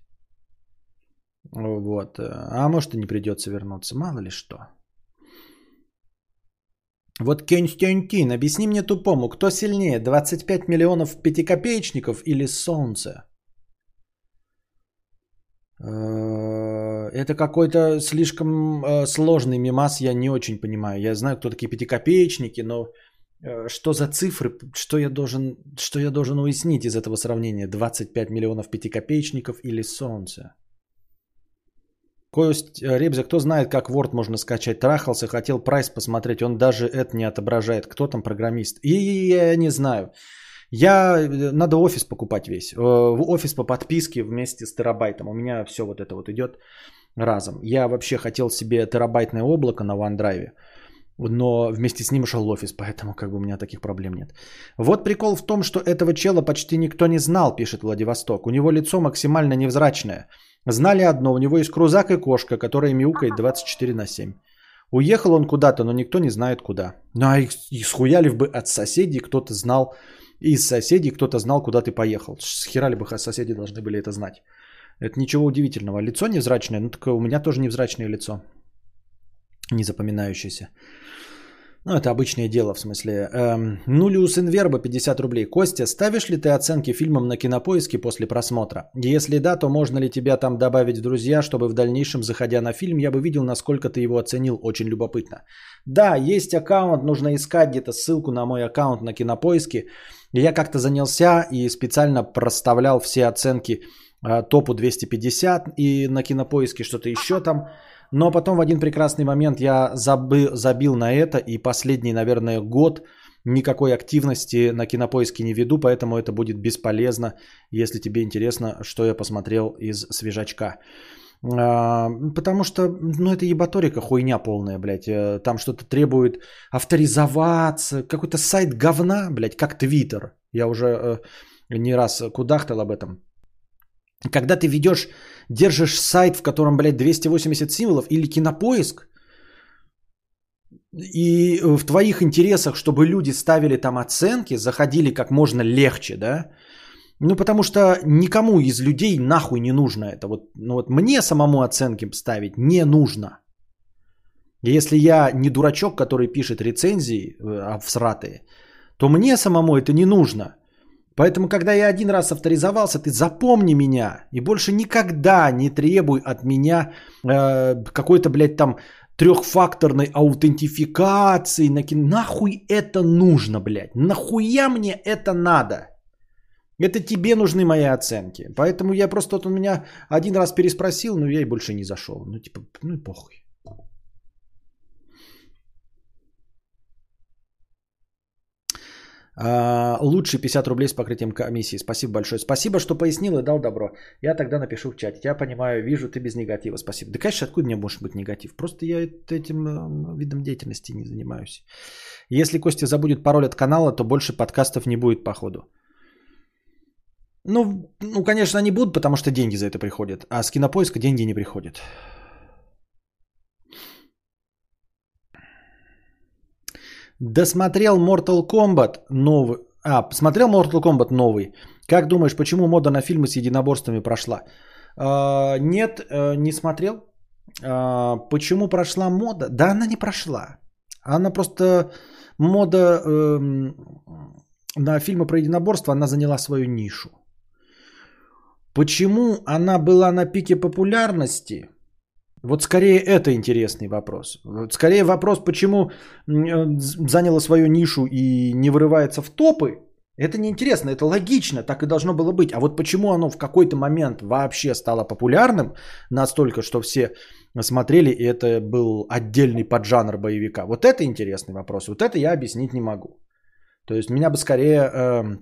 Speaker 1: Вот. А может и не придется вернуться, мало ли что. Вот Константин, объясни мне тупому, кто сильнее, 25 миллионов пятикопеечников или солнце? Э, это какой-то слишком э, сложный мимас, я не очень понимаю. Я знаю, кто такие пятикопеечники, но э, что за цифры, что я должен, что я должен уяснить из этого сравнения? 25 миллионов пятикопеечников или солнце? Кость э, Ребзя, кто знает, как Word можно скачать? Трахался, хотел прайс посмотреть, он даже это не отображает. Кто там программист? И я не знаю. Я, э, надо офис покупать весь. Э, офис по подписке вместе с терабайтом. У меня все вот это вот идет разом. Я вообще хотел себе терабайтное облако на OneDrive, но вместе с ним шел офис, поэтому как бы у меня таких проблем нет. Вот прикол в том, что этого чела почти никто не знал, пишет Владивосток. У него лицо максимально невзрачное. Знали одно, у него есть крузак и кошка, которая мяукает 24 на 7. Уехал он куда-то, но никто не знает куда. Ну а их, их схуяли бы от соседей, кто-то знал, из соседей кто-то знал, куда ты поехал. С хера ли бы соседи должны были это знать. Это ничего удивительного. Лицо невзрачное, ну так у меня тоже невзрачное лицо. Не запоминающееся. Ну, это обычное дело, в смысле. Эм, Нулиус Инверба 50 рублей. Костя, ставишь ли ты оценки фильмам на кинопоиске после просмотра? Если да, то можно ли тебя там добавить в друзья, чтобы в дальнейшем, заходя на фильм, я бы видел, насколько ты его оценил. Очень любопытно. Да, есть аккаунт, нужно искать где-то ссылку на мой аккаунт на кинопоиске. Я как-то занялся и специально проставлял все оценки э, топу 250 и на кинопоиске что-то еще там. Но потом в один прекрасный момент я забыл, забил на это, и последний, наверное, год никакой активности на кинопоиске не веду, поэтому это будет бесполезно, если тебе интересно, что я посмотрел из свежачка. А, потому что, ну, это ебаторика хуйня полная, блядь. Э, там что-то требует авторизоваться. Какой-то сайт говна, блядь, как Твиттер. Я уже э, не раз кудахтал об этом. Когда ты ведешь, держишь сайт, в котором, блядь, 280 символов или кинопоиск, и в твоих интересах, чтобы люди ставили там оценки, заходили как можно легче, да, Ну, потому что никому из людей нахуй не нужно это. Вот, ну, вот мне самому оценки ставить не нужно. Если я не дурачок, который пишет рецензии э, всратые, то мне самому это не нужно. Поэтому, когда я один раз авторизовался, ты запомни меня и больше никогда не требуй от меня э, какой-то, блядь, там трехфакторной аутентификации. Нахуй это нужно, блядь? Нахуя мне это надо? Это тебе нужны мои оценки. Поэтому я просто вот у меня один раз переспросил, но я и больше не зашел. Ну, типа, ну и похуй. Лучше 50 рублей с покрытием комиссии. Спасибо большое. Спасибо, что пояснил и дал добро. Я тогда напишу в чате. Я понимаю, вижу, ты без негатива. Спасибо. Да, конечно, откуда мне может быть негатив? Просто я этим э, видом деятельности не занимаюсь. Если Костя забудет пароль от канала, то больше подкастов не будет, походу. Ну, ну, конечно, они будут, потому что деньги за это приходят. А с кинопоиска деньги не приходят. Досмотрел Mortal Kombat новый. А, смотрел Mortal Kombat новый. Как думаешь, почему мода на фильмы с единоборствами прошла? А, нет, э, не смотрел. А, почему прошла мода? Да, она не прошла. Она просто мода э, на фильмы про единоборство, она заняла свою нишу. Почему она была на пике популярности? Вот скорее это интересный вопрос. Вот скорее вопрос, почему э, заняла свою нишу и не вырывается в топы, это неинтересно, это логично, так и должно было быть. А вот почему оно в какой-то момент вообще стало популярным настолько, что все смотрели, и это был отдельный поджанр боевика. Вот это интересный вопрос. Вот это я объяснить не могу. То есть меня бы скорее э,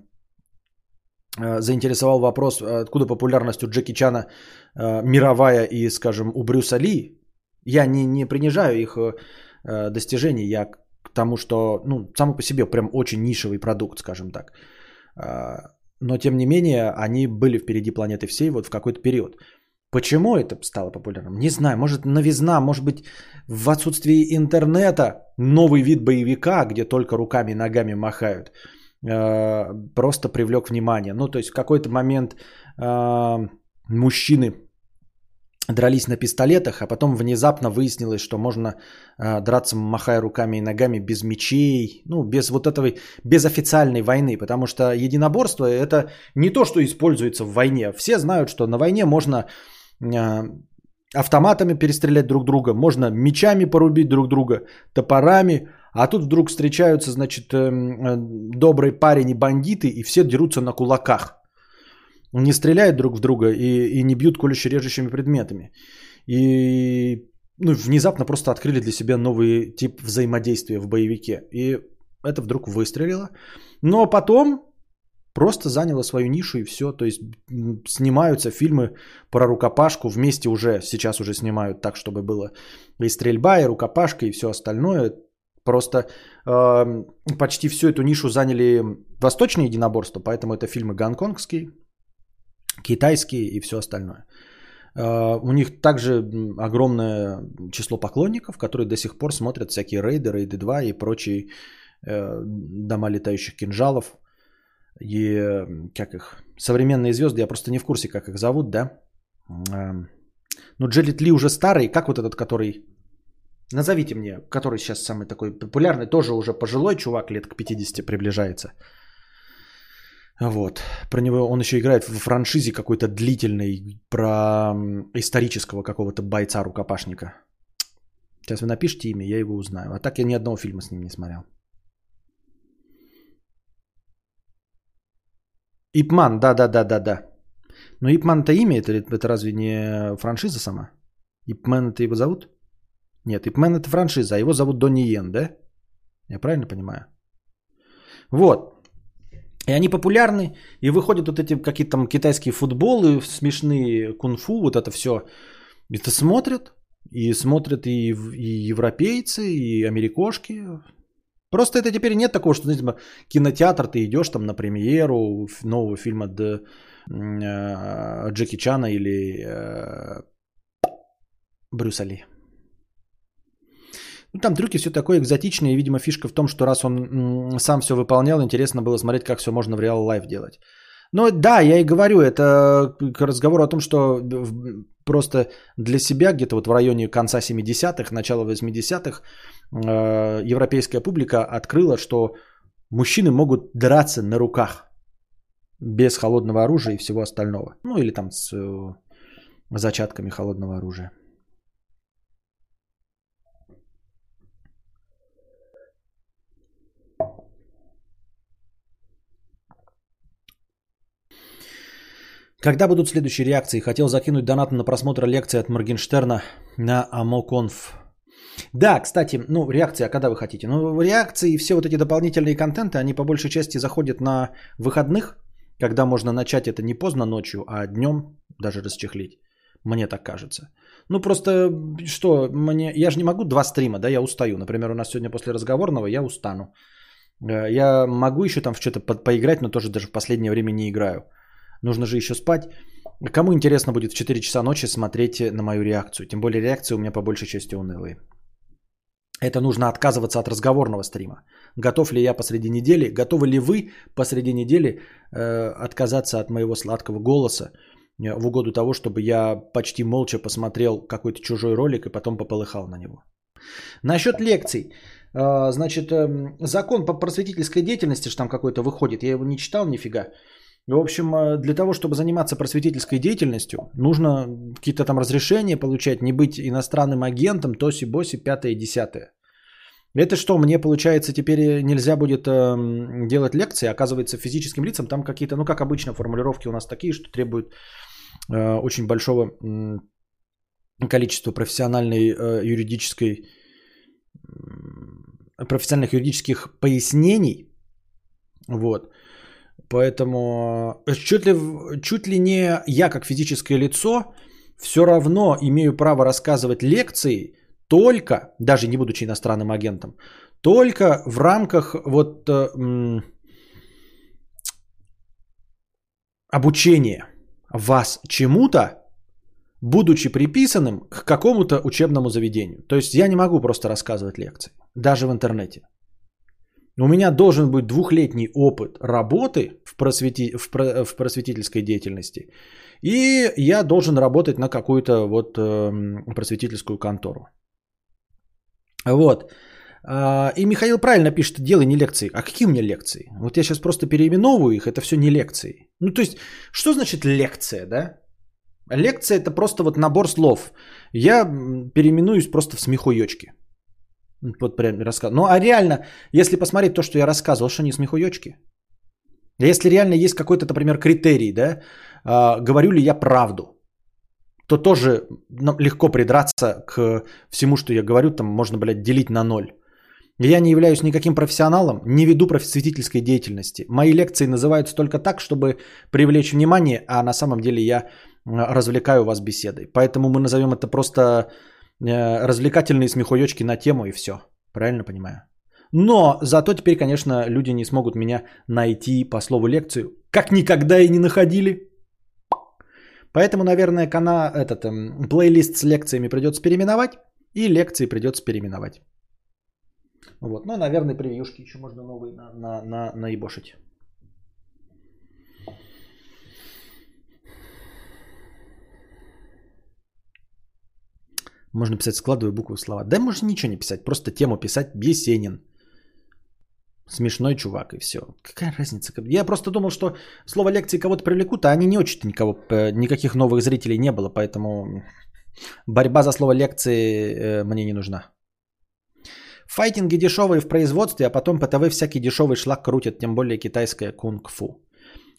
Speaker 1: заинтересовал вопрос, откуда популярность у Джеки Чана э, мировая и, скажем, у Брюса Ли. Я не, не принижаю их э, достижений, я к тому, что ну, само по себе прям очень нишевый продукт, скажем так. Э, но, тем не менее, они были впереди планеты всей вот в какой-то период. Почему это стало популярным? Не знаю, может новизна, может быть в отсутствии интернета новый вид боевика, где только руками и ногами махают, э, просто привлек внимание. Ну, то есть в какой-то момент э, мужчины дрались на пистолетах, а потом внезапно выяснилось, что можно э, драться, махая руками и ногами без мечей, ну, без вот этой, без официальной войны, потому что единоборство это не то, что используется в войне. Все знают, что на войне можно э, автоматами перестрелять друг друга, можно мечами порубить друг друга, топорами, а тут вдруг встречаются, значит, э, э, добрый парень и бандиты, и все дерутся на кулаках не стреляют друг в друга и, и не бьют колюще-режущими предметами. И ну, внезапно просто открыли для себя новый тип взаимодействия в боевике. И это вдруг выстрелило. Но потом просто заняло свою нишу и все. То есть снимаются фильмы про рукопашку. Вместе уже, сейчас уже снимают так, чтобы было и стрельба, и рукопашка, и все остальное. Просто э, почти всю эту нишу заняли восточные единоборства, поэтому это фильмы гонконгские, китайские и все остальное. А, у них также огромное число поклонников, которые до сих пор смотрят всякие рейды, рейды 2 и прочие э, дома летающих кинжалов. И как их? Современные звезды, я просто не в курсе, как их зовут, да? Ну, Джелит Ли уже старый, как вот этот, который... Назовите мне, который сейчас самый такой популярный, тоже уже пожилой чувак, лет к 50 приближается. Вот. Про него он еще играет в франшизе какой-то длительной про исторического какого-то бойца-рукопашника. Сейчас вы напишите имя, я его узнаю. А так я ни одного фильма с ним не смотрел. Ипман, да-да-да-да-да. Но Ипман-то имя, это, это разве не франшиза сама? Ипмен это его зовут? Нет, Ипмен это франшиза, а его зовут Донни Йен, да? Я правильно понимаю? Вот. И они популярны, и выходят вот эти какие-то там китайские футболы, смешные кунг-фу, вот это все. Это смотрят, и смотрят и, и европейцы, и америкошки. Просто это теперь нет такого, что, знаете, типа, кинотеатр, ты идешь там на премьеру нового фильма Д, э, Джеки Чана или э, Брюса Ли. Ну, там трюки все такое экзотичное. видимо, фишка в том, что раз он сам все выполнял, интересно было смотреть, как все можно в реал лайф делать. Ну да, я и говорю, это к разговору о том, что просто для себя где-то вот в районе конца 70-х, начала 80-х э, европейская публика открыла, что мужчины могут драться на руках без холодного оружия и всего остального. Ну или там с э, зачатками холодного оружия. Когда будут следующие реакции? Хотел закинуть донат на просмотр лекции от Моргенштерна на Амоконф. Да, кстати, ну, реакция, а когда вы хотите? Ну, реакции и все вот эти дополнительные контенты, они по большей части заходят на выходных, когда можно начать это не поздно ночью, а днем даже расчехлить. Мне так кажется. Ну просто что, мне, я же не могу два стрима, да, я устаю. Например, у нас сегодня после разговорного я устану. Э, я могу еще там в что-то по- поиграть, но тоже даже в последнее время не играю. Нужно же еще спать. Кому интересно будет в 4 часа ночи смотреть на мою реакцию? Тем более реакции у меня по большей части унылые. Это нужно отказываться от разговорного стрима. Готов ли я посреди недели, готовы ли вы посреди недели э, отказаться от моего сладкого голоса э, в угоду того, чтобы я почти молча посмотрел какой-то чужой ролик и потом пополыхал на него. Насчет лекций. Э, значит, э, закон по просветительской деятельности, что там какой-то выходит, я его не читал нифига. В общем, э, для того, чтобы заниматься просветительской деятельностью, нужно какие-то там разрешения получать, не быть иностранным агентом, тоси-боси, пятое десятое. Это что, мне получается теперь нельзя будет э, делать лекции, оказывается физическим лицам там какие-то, ну как обычно формулировки у нас такие, что требуют э, очень большого э, количества профессиональной э, юридической э, профессиональных юридических пояснений, вот. Поэтому э, чуть ли, чуть ли не я как физическое лицо все равно имею право рассказывать лекции только, даже не будучи иностранным агентом, только в рамках вот э, м, обучения вас чему-то, будучи приписанным к какому-то учебному заведению. То есть я не могу просто рассказывать лекции, даже в интернете. У меня должен быть двухлетний опыт работы в, просвети, в, про, в просветительской деятельности. И я должен работать на какую-то вот э, просветительскую контору. Вот. А, и Михаил правильно пишет, делай не лекции. А какие у меня лекции? Вот я сейчас просто переименовываю их, это все не лекции. Ну, то есть, что значит лекция, да? Лекция это просто вот набор слов. Я переименуюсь просто в смехуёчки. Вот прям рассказ. Ну а реально, если посмотреть то, что я рассказывал, что не смехуёчки? Если реально есть какой-то, например, критерий, да, а, говорю ли я правду, то тоже ну, легко придраться к всему, что я говорю, там можно, блядь, делить на ноль. Я не являюсь никаким профессионалом, не веду просветительской деятельности. Мои лекции называются только так, чтобы привлечь внимание, а на самом деле я развлекаю вас беседой. Поэтому мы назовем это просто развлекательные смехуёчки на тему и все. Правильно понимаю? Но зато теперь, конечно, люди не смогут меня найти по слову лекцию, как никогда и не находили. Поэтому, наверное, кана, этот эм, плейлист с лекциями придется переименовать, и лекции придется переименовать. Вот. Ну, наверное, превьюшки еще можно новые на, на, на, наебошить. Можно писать складывая буквы в слова. Да можно ничего не писать, просто тему писать Есенин. Смешной чувак и все. Какая разница? Я просто думал, что слово лекции кого-то привлекут, а они не очень никого, э, никаких новых зрителей не было, поэтому борьба за слово лекции э, мне не нужна. Файтинги дешевые в производстве, а потом по всякий дешевый шлак крутят, тем более китайская кунг-фу.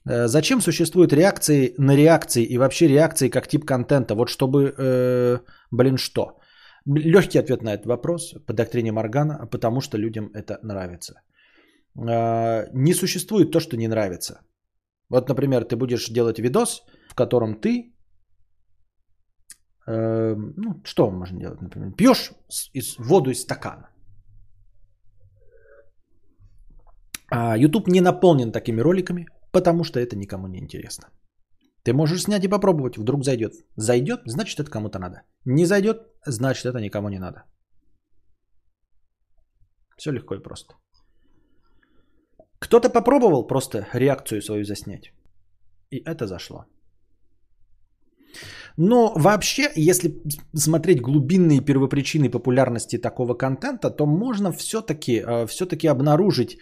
Speaker 1: Э, зачем существуют реакции на реакции и вообще реакции как тип контента? Вот чтобы, э, блин, что? Легкий ответ на этот вопрос по доктрине Моргана, потому что людям это нравится. Э, не существует то, что не нравится. Вот, например, ты будешь делать видос, в котором ты, э, ну, что можно делать, например, пьешь из, воду из стакана. А YouTube не наполнен такими роликами, потому что это никому не интересно. Ты можешь снять и попробовать, вдруг зайдет. Зайдет, значит это кому-то надо. Не зайдет, значит это никому не надо. Все легко и просто. Кто-то попробовал просто реакцию свою заснять. И это зашло. Но вообще, если смотреть глубинные первопричины популярности такого контента, то можно все-таки э, все обнаружить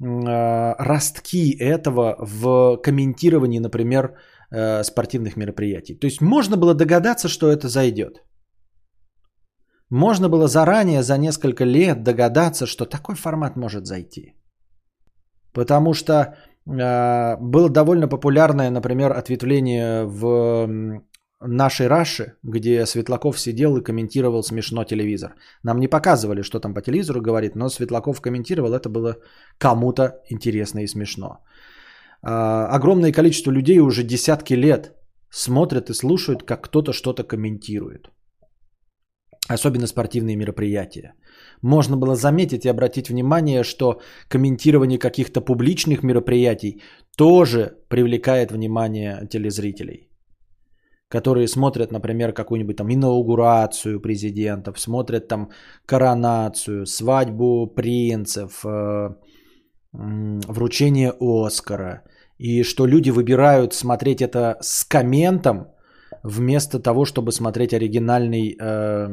Speaker 1: ростки этого в комментировании, например, э, спортивных мероприятий. То есть можно было догадаться, что это зайдет. Можно было заранее, за несколько лет догадаться, что такой формат может зайти. Потому что э, было довольно популярное, например, ответвление в нашей Раши, где Светлаков сидел и комментировал смешно телевизор. Нам не показывали, что там по телевизору говорит, но Светлаков комментировал, это было кому-то интересно и смешно. А, огромное количество людей уже десятки лет смотрят и слушают, как кто-то что-то комментирует. Особенно спортивные мероприятия. Можно было заметить и обратить внимание, что комментирование каких-то публичных мероприятий тоже привлекает внимание телезрителей которые смотрят, например, какую-нибудь там инаугурацию президентов, смотрят там коронацию, свадьбу принцев, э, вручение Оскара. И что люди выбирают смотреть это с комментом, вместо того, чтобы смотреть оригинальный э,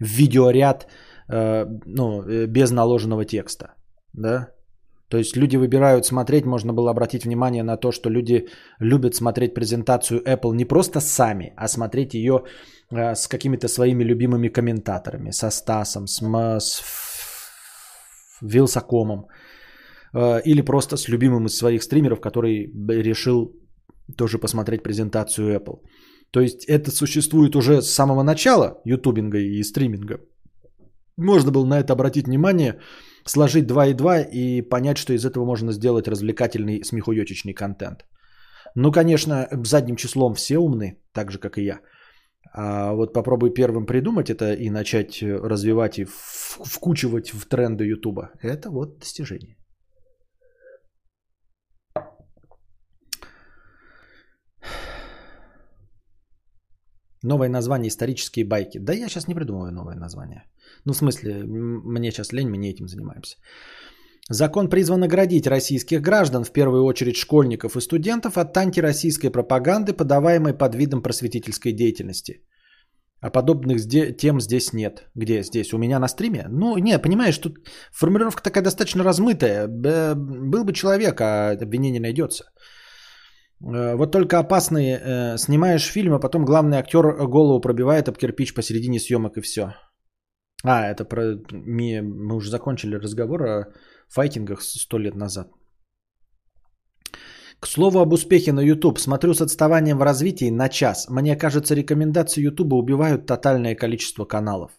Speaker 1: видеоряд э, ну, э, без наложенного текста. Да? То есть люди выбирают смотреть, можно было обратить внимание на то, что люди любят смотреть презентацию Apple не просто сами, а смотреть ее э, с какими-то своими любимыми комментаторами, со Стасом, с, с Вилсакомом, э, или просто с любимым из своих стримеров, который решил тоже посмотреть презентацию Apple. То есть это существует уже с самого начала ютубинга и стриминга. Можно было на это обратить внимание, сложить 2 и 2 и понять, что из этого можно сделать развлекательный смехуёчечный контент. Ну, конечно, задним числом все умны, так же, как и я. А вот попробуй первым придумать это и начать развивать и вкучивать в тренды Ютуба. Это вот достижение. Новое название «Исторические байки». Да я сейчас не придумываю новое название. Ну, в смысле, мне сейчас лень, мы не этим занимаемся. Закон призван наградить российских граждан, в первую очередь школьников и студентов, от антироссийской пропаганды, подаваемой под видом просветительской деятельности. А подобных тем здесь нет. Где здесь? У меня на стриме? Ну, не, понимаешь, тут формулировка такая достаточно размытая. Был бы человек, а обвинение найдется. Э, вот только опасные. Э, снимаешь фильм, а потом главный актер голову пробивает об кирпич посередине съемок и все. А, это про... Мы уже закончили разговор о файтингах сто лет назад. К слову об успехе на YouTube. Смотрю с отставанием в развитии на час. Мне кажется, рекомендации YouTube убивают тотальное количество каналов.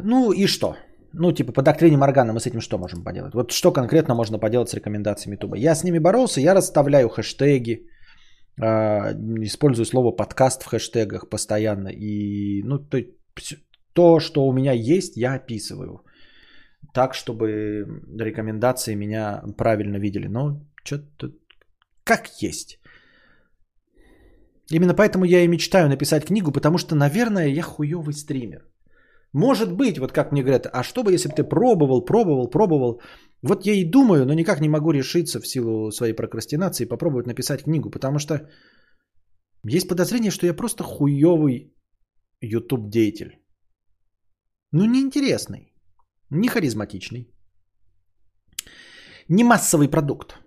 Speaker 1: Ну и что? Ну, типа, по доктрине Моргана мы с этим что можем поделать? Вот что конкретно можно поделать с рекомендациями YouTube? Я с ними боролся, я расставляю хэштеги, а, использую слово подкаст в хэштегах постоянно. И ну, то, то, что у меня есть, я описываю. Так, чтобы рекомендации меня правильно видели. Но что-то как есть. Именно поэтому я и мечтаю написать книгу, потому что, наверное, я хуёвый стример. Может быть, вот как мне говорят, а что бы, если бы ты пробовал, пробовал, пробовал, вот я и думаю, но никак не могу решиться в силу своей прокрастинации попробовать написать книгу, потому что есть подозрение, что я просто хуёвый YouTube деятель. Ну, неинтересный, не харизматичный, не массовый продукт.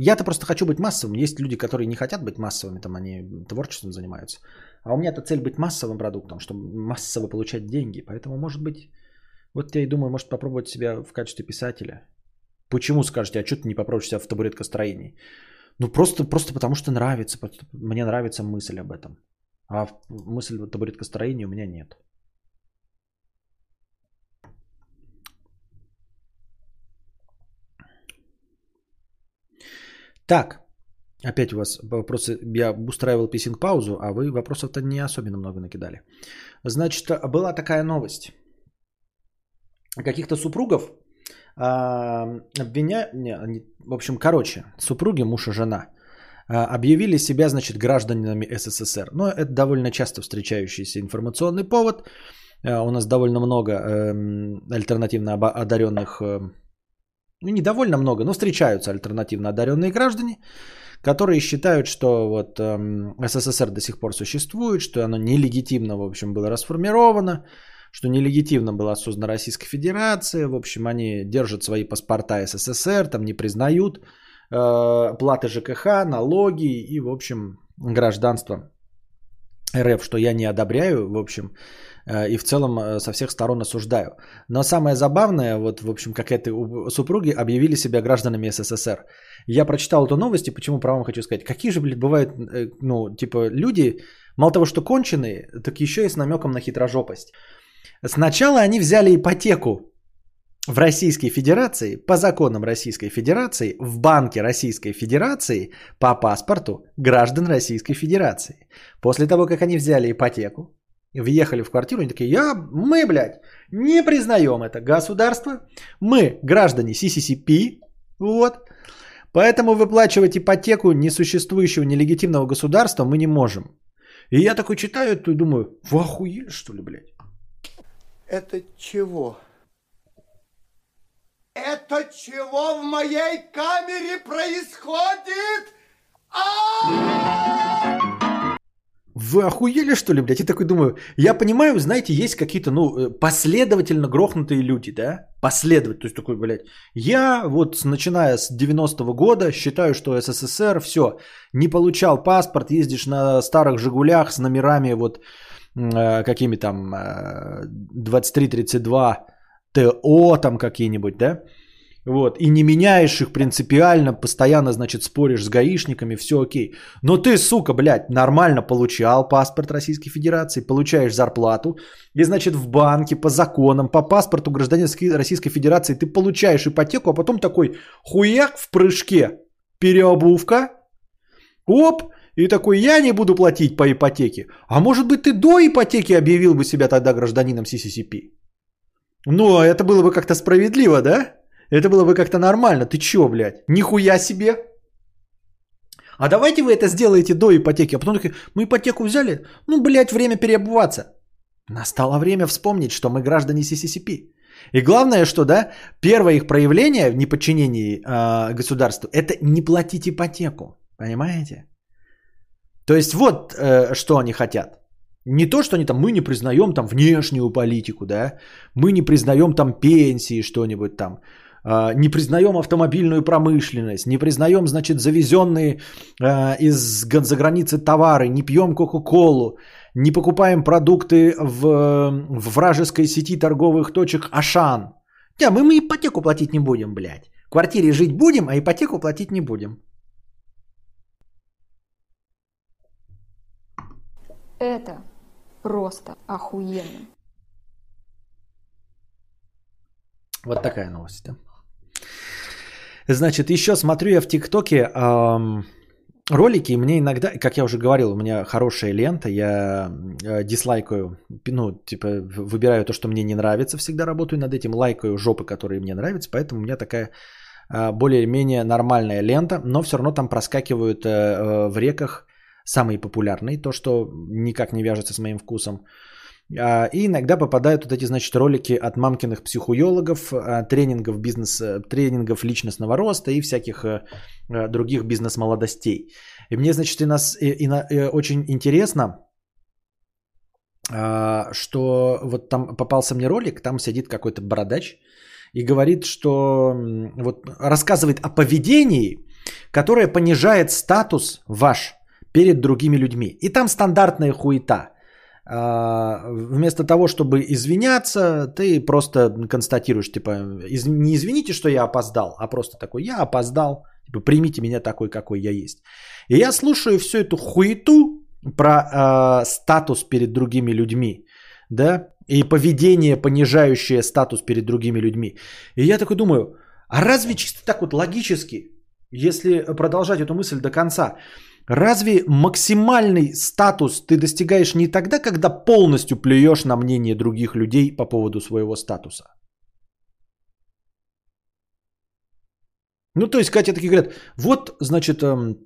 Speaker 1: Я-то просто хочу быть массовым. Есть люди, которые не хотят быть массовыми, там они творчеством занимаются. А у меня-то цель быть массовым продуктом, чтобы массово получать деньги. Поэтому, может быть, вот я и думаю, может попробовать себя в качестве писателя. Почему скажете, а что ты не попробуешь себя в табуреткостроении? Ну просто, просто потому что нравится, мне нравится мысль об этом. А мысль в табуреткостроении у меня нет. Так, опять у вас вопросы. Я устраивал писинг-паузу, а вы вопросов-то не особенно много накидали. Значит, была такая новость каких-то супругов а, обвиня... Не, в общем, короче, супруги, муж и жена а, объявили себя, значит, гражданами СССР. Но это довольно часто встречающийся информационный повод. А, у нас довольно много э, альтернативно одаренных э, ну не довольно много, но встречаются альтернативно одаренные граждане, которые считают, что вот эм, СССР до сих пор существует, что оно нелегитимно, в общем, было расформировано, что нелегитимно была создана Российская Федерация, в общем, они держат свои паспорта СССР, там не признают э, платы ЖКХ, налоги и, в общем, гражданство РФ, что я не одобряю, в общем, и в целом э, со всех сторон осуждаю. Но самое забавное, вот, в общем, как это супруги объявили себя гражданами СССР. Я прочитал эту новость, и почему про вам хочу сказать. Какие же, блядь, бывают, э, ну, типа, люди, мало того, что конченые, так еще и с намеком на хитрожопость. Сначала они взяли ипотеку в Российской Федерации, по законам Российской Федерации, в банке Российской Федерации по паспорту граждан Российской Федерации. После того, как они взяли ипотеку, въехали в квартиру, они такие, я, мы, блядь, не признаем это государство, мы граждане CCCP, вот, поэтому выплачивать ипотеку несуществующего нелегитимного государства мы не можем. И я такой читаю это и думаю, вы охуели, что ли, блядь?
Speaker 4: Это чего? Это чего в моей камере происходит?
Speaker 1: Вы охуели, что ли, блядь? Я такой думаю, я понимаю, знаете, есть какие-то, ну, э, последовательно грохнутые люди, да? Последовательно, то есть такой, блядь, я вот начиная с 90-го года считаю, что СССР, все, не получал паспорт, ездишь на старых «Жигулях» с номерами вот э, какими там э, 2332 ТО там какие-нибудь, да? Вот, и не меняешь их принципиально, постоянно, значит, споришь с гаишниками, все окей. Но ты, сука, блядь, нормально получал паспорт Российской Федерации, получаешь зарплату, и, значит, в банке по законам, по паспорту гражданина Российской Федерации ты получаешь ипотеку, а потом такой хуяк в прыжке, переобувка, оп, и такой, я не буду платить по ипотеке. А может быть, ты до ипотеки объявил бы себя тогда гражданином CCCP? Ну, это было бы как-то справедливо, да? Это было бы как-то нормально. Ты чё, блядь? Нихуя себе. А давайте вы это сделаете до ипотеки. А потом такие, мы ипотеку взяли? Ну, блядь, время переобуваться. Настало время вспомнить, что мы граждане СССП. И главное, что, да, первое их проявление в неподчинении э, государству – это не платить ипотеку. Понимаете? То есть вот э, что они хотят. Не то, что они там, мы не признаем там внешнюю политику, да, мы не признаем там пенсии, что-нибудь там, не признаем автомобильную промышленность, не признаем, значит, завезенные а, из за границы товары, не пьем Кока-Колу, не покупаем продукты в, в вражеской сети торговых точек Ашан. Да, мы, мы ипотеку платить не будем, блядь. В квартире жить будем, а ипотеку платить не будем.
Speaker 5: Это просто охуенно.
Speaker 1: Вот такая новость, да? Значит, еще смотрю я в ТикТоке эм, ролики, и мне иногда, как я уже говорил, у меня хорошая лента, я э, дизлайкаю, ну, типа, выбираю то, что мне не нравится, всегда работаю над этим, лайкаю жопы, которые мне нравятся, поэтому у меня такая э, более-менее нормальная лента, но все равно там проскакивают э, э, в реках самые популярные, то, что никак не вяжется с моим вкусом. И иногда попадают вот эти, значит, ролики от мамкиных психологов, а, тренингов, бизнес, э, тренингов личностного роста и всяких э, э, других бизнес-молодостей. И мне, значит, и нас и, и, и очень интересно, а, что вот там попался мне ролик, там сидит какой-то бородач и говорит, что вот рассказывает о поведении, которое понижает статус ваш перед другими людьми. И там стандартная хуета – а, вместо того, чтобы извиняться, ты просто констатируешь, типа, не извините, что я опоздал, а просто такой, я опоздал, типа, примите меня такой, какой я есть. И я слушаю всю эту хуету про э, статус перед другими людьми, да, и поведение, понижающее статус перед другими людьми. И я такой думаю, а разве чисто так вот логически, если продолжать эту мысль до конца, Разве максимальный статус ты достигаешь не тогда, когда полностью плюешь на мнение других людей по поводу своего статуса? Ну, то есть, Катя такие говорят, вот, значит, эм,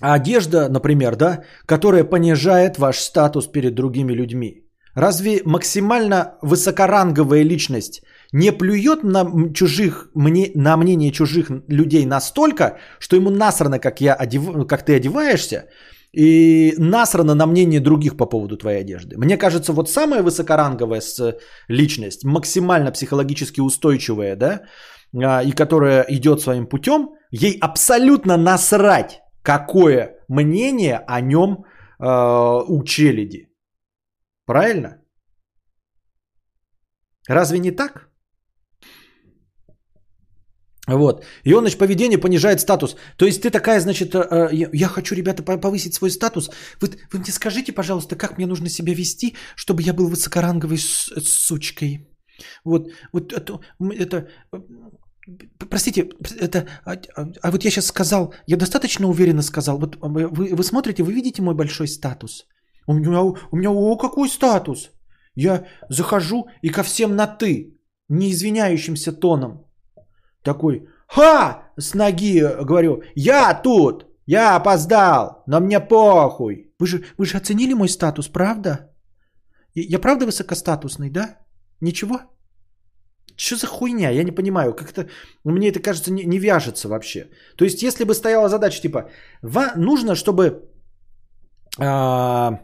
Speaker 1: одежда, например, да, которая понижает ваш статус перед другими людьми. Разве максимально высокоранговая личность не плюет на чужих, мне, на мнение чужих людей настолько, что ему насрано, как, я одев, как ты одеваешься, и насрано на мнение других по поводу твоей одежды. Мне кажется, вот самая высокоранговая личность, максимально психологически устойчивая, да, а, и которая идет своим путем, ей абсолютно насрать, какое мнение о нем э, у челяди. Правильно? Разве не так? Вот. И он, значит, поведение понижает статус. То есть ты такая, значит, э, э, я, хочу, ребята, повысить свой статус. Вы, вы мне скажите, пожалуйста, как мне нужно себя вести, чтобы я был высокоранговой сучкой. Вот, вот это, это простите, это, а, а, а вот я сейчас сказал, я достаточно уверенно сказал, вот вы, вы смотрите, вы видите мой большой статус? У меня, у меня, о, какой статус? Я захожу и ко всем на «ты», не извиняющимся тоном. Такой, ха, с ноги говорю, я тут, я опоздал, но мне похуй. Вы же, вы же оценили мой статус, правда? Я правда высокостатусный, да? Ничего? Что за хуйня? Я не понимаю. Как-то мне это кажется не, не вяжется вообще. То есть, если бы стояла задача типа, нужно, чтобы а,